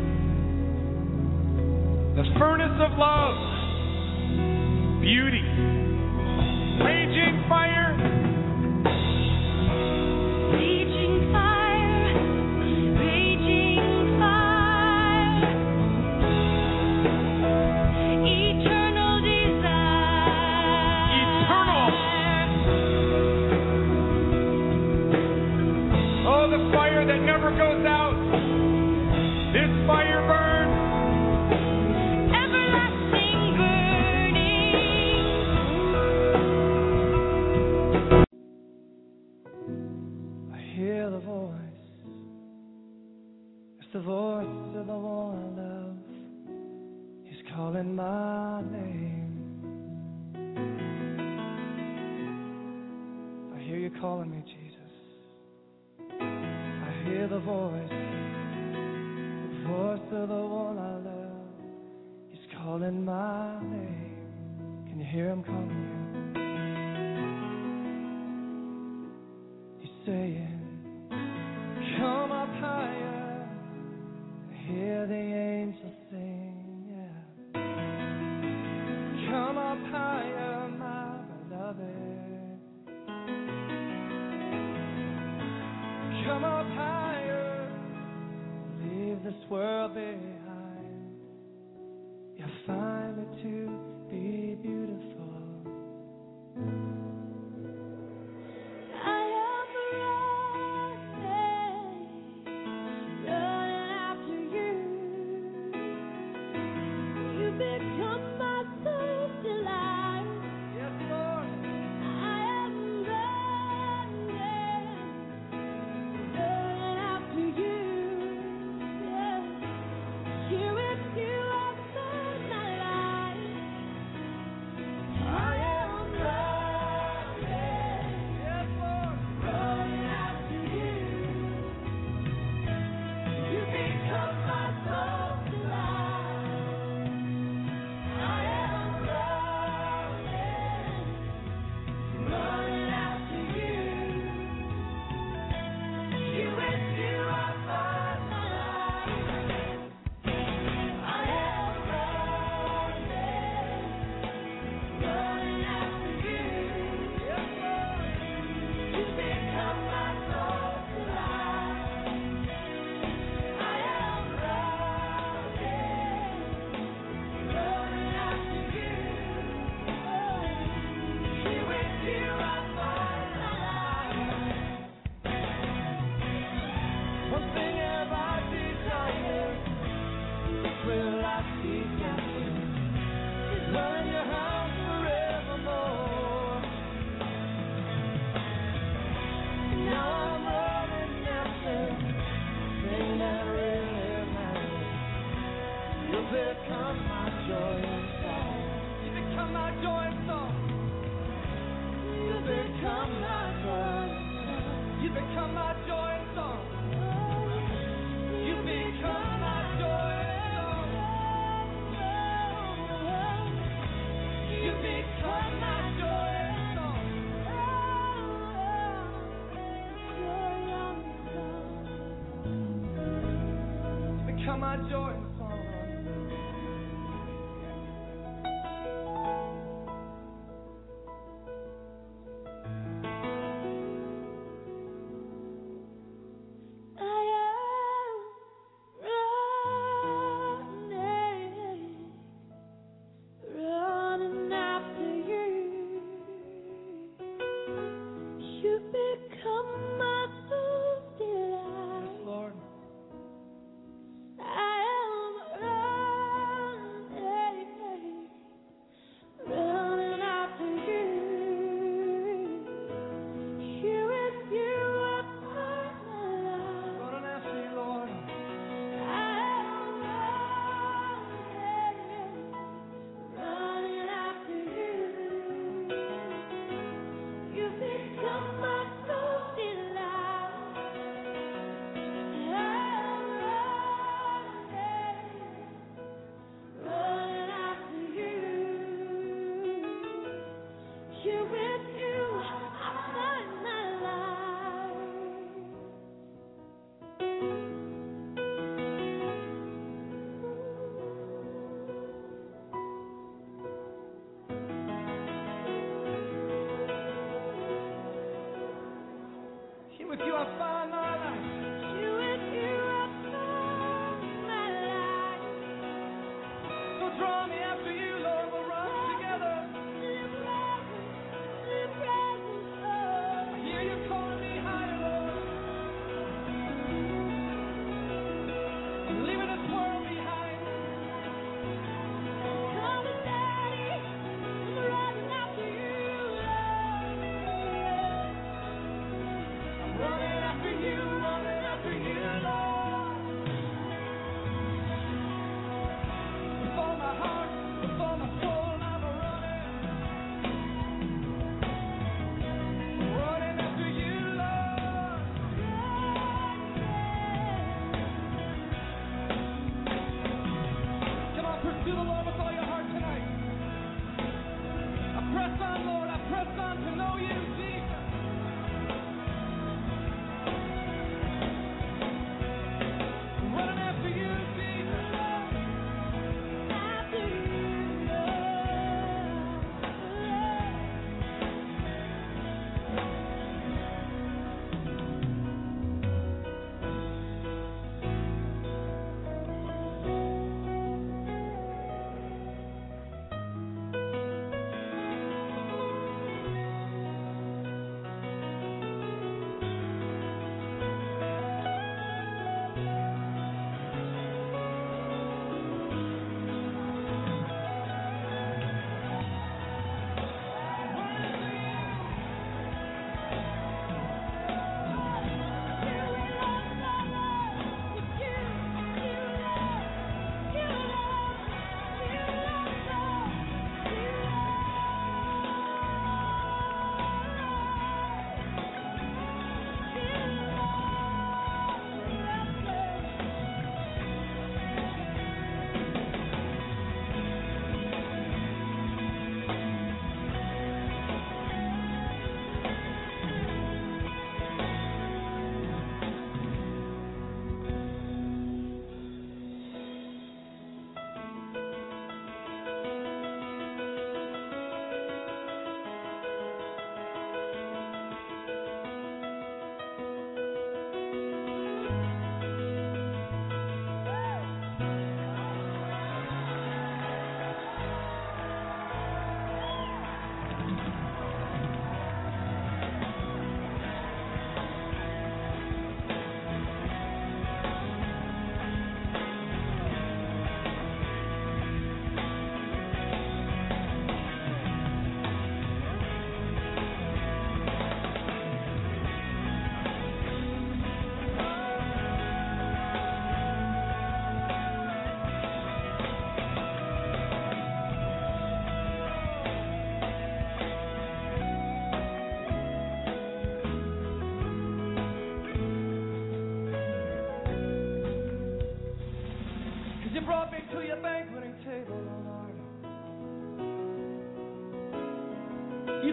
You, I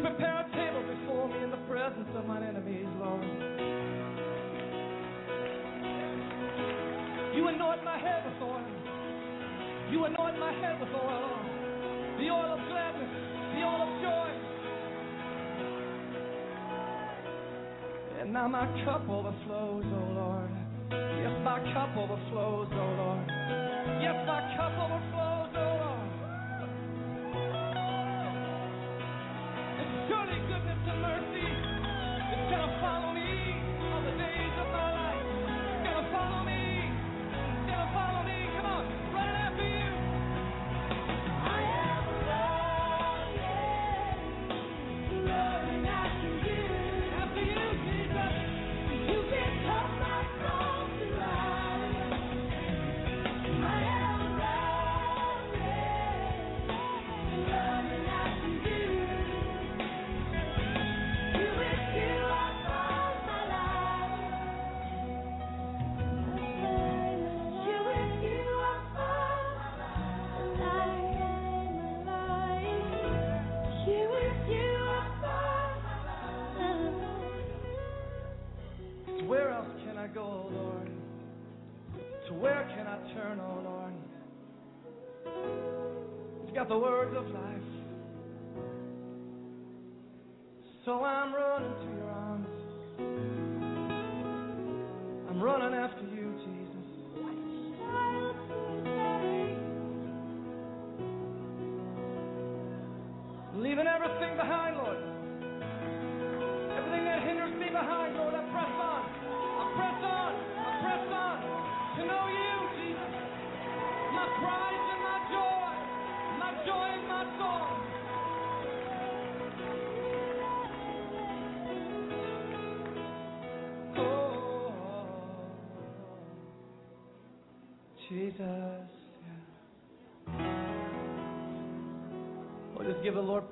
Prepare a table before me in the presence of my enemies, Lord. You anoint my head with oil. You anoint my head with oil, Lord. The oil of gladness, the oil of joy. And now my cup overflows, O oh Lord. Yes, my cup overflows, O oh Lord. the words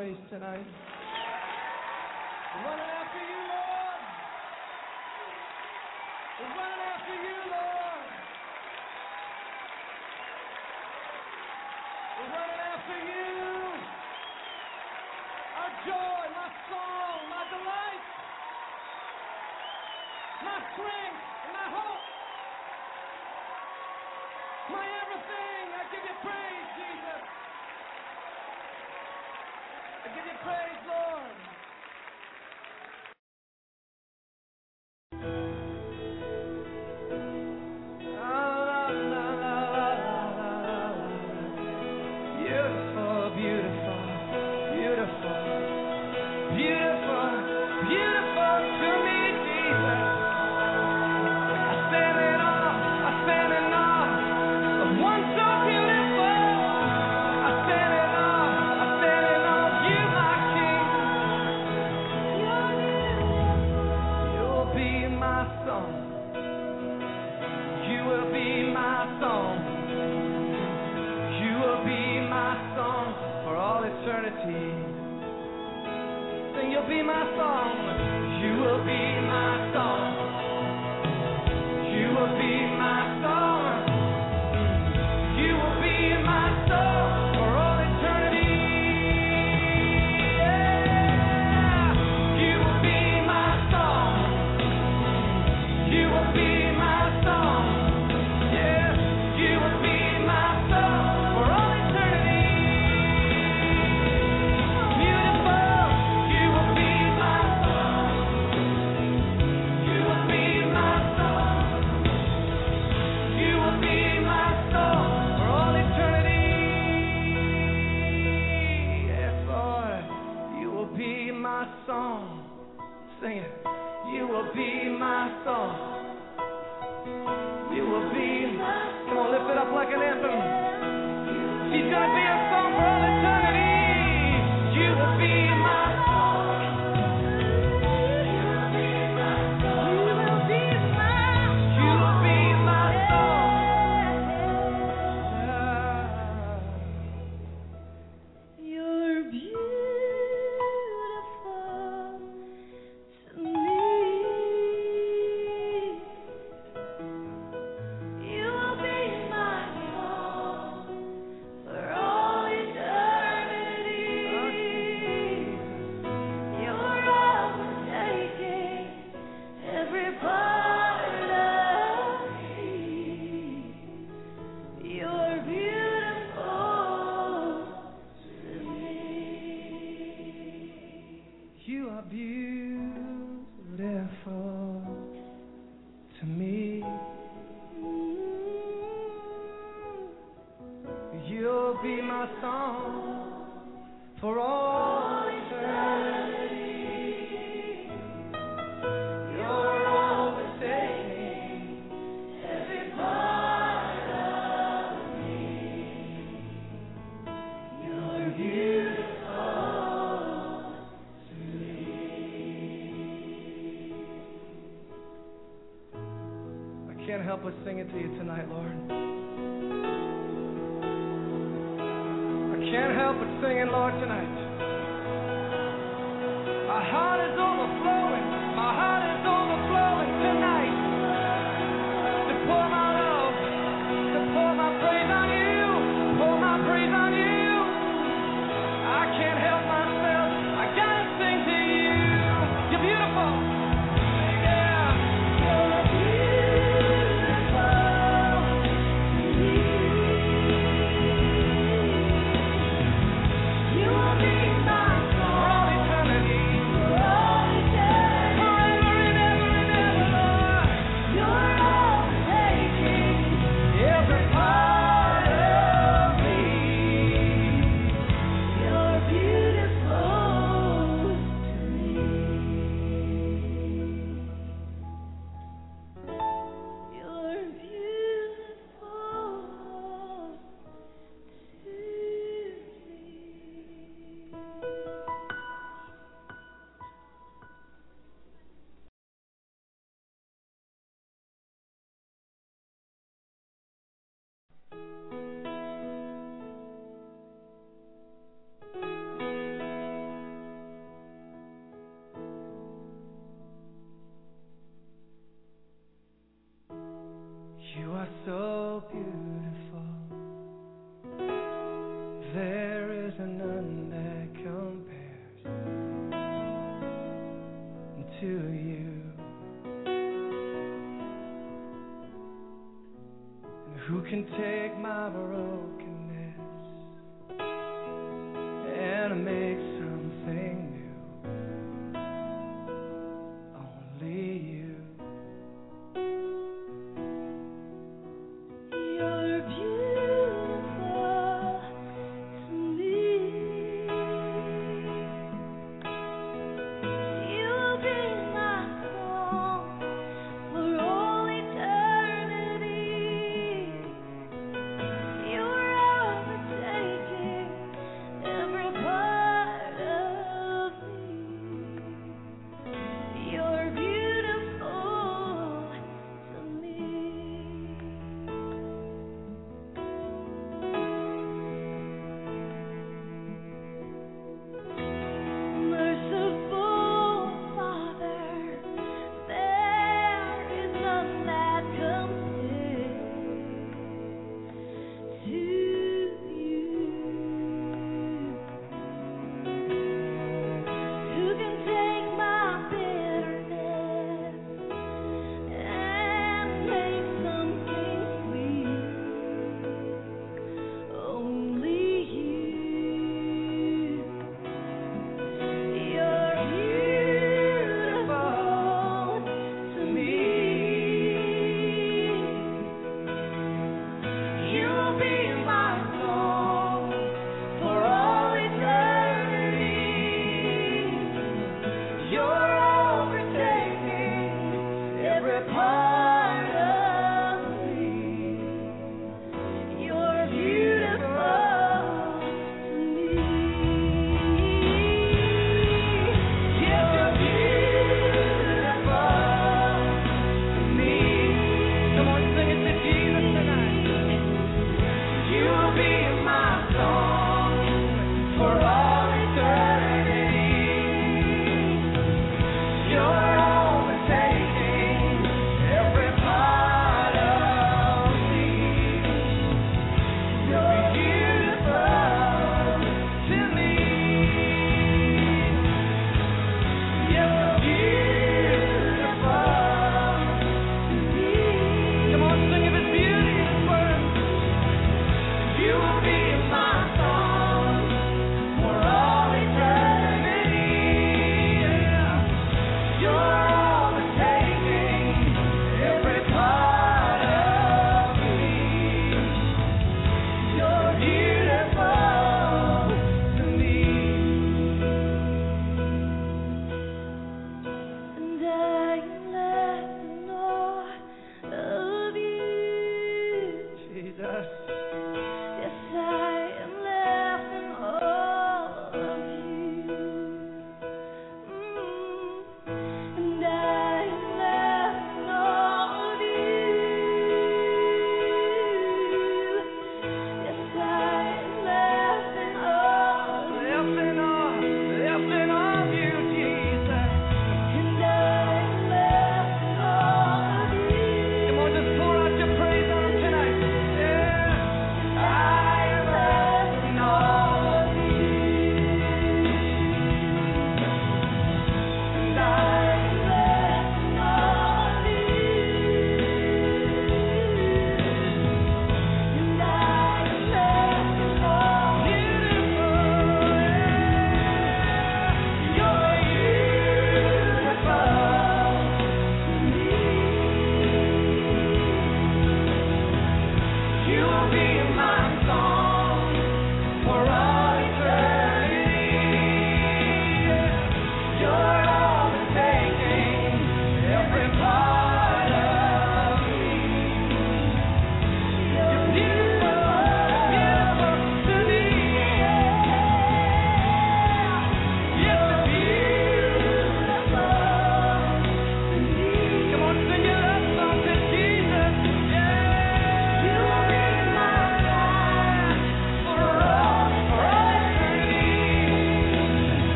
raised tonight. Then you'll be my song. You will be my song.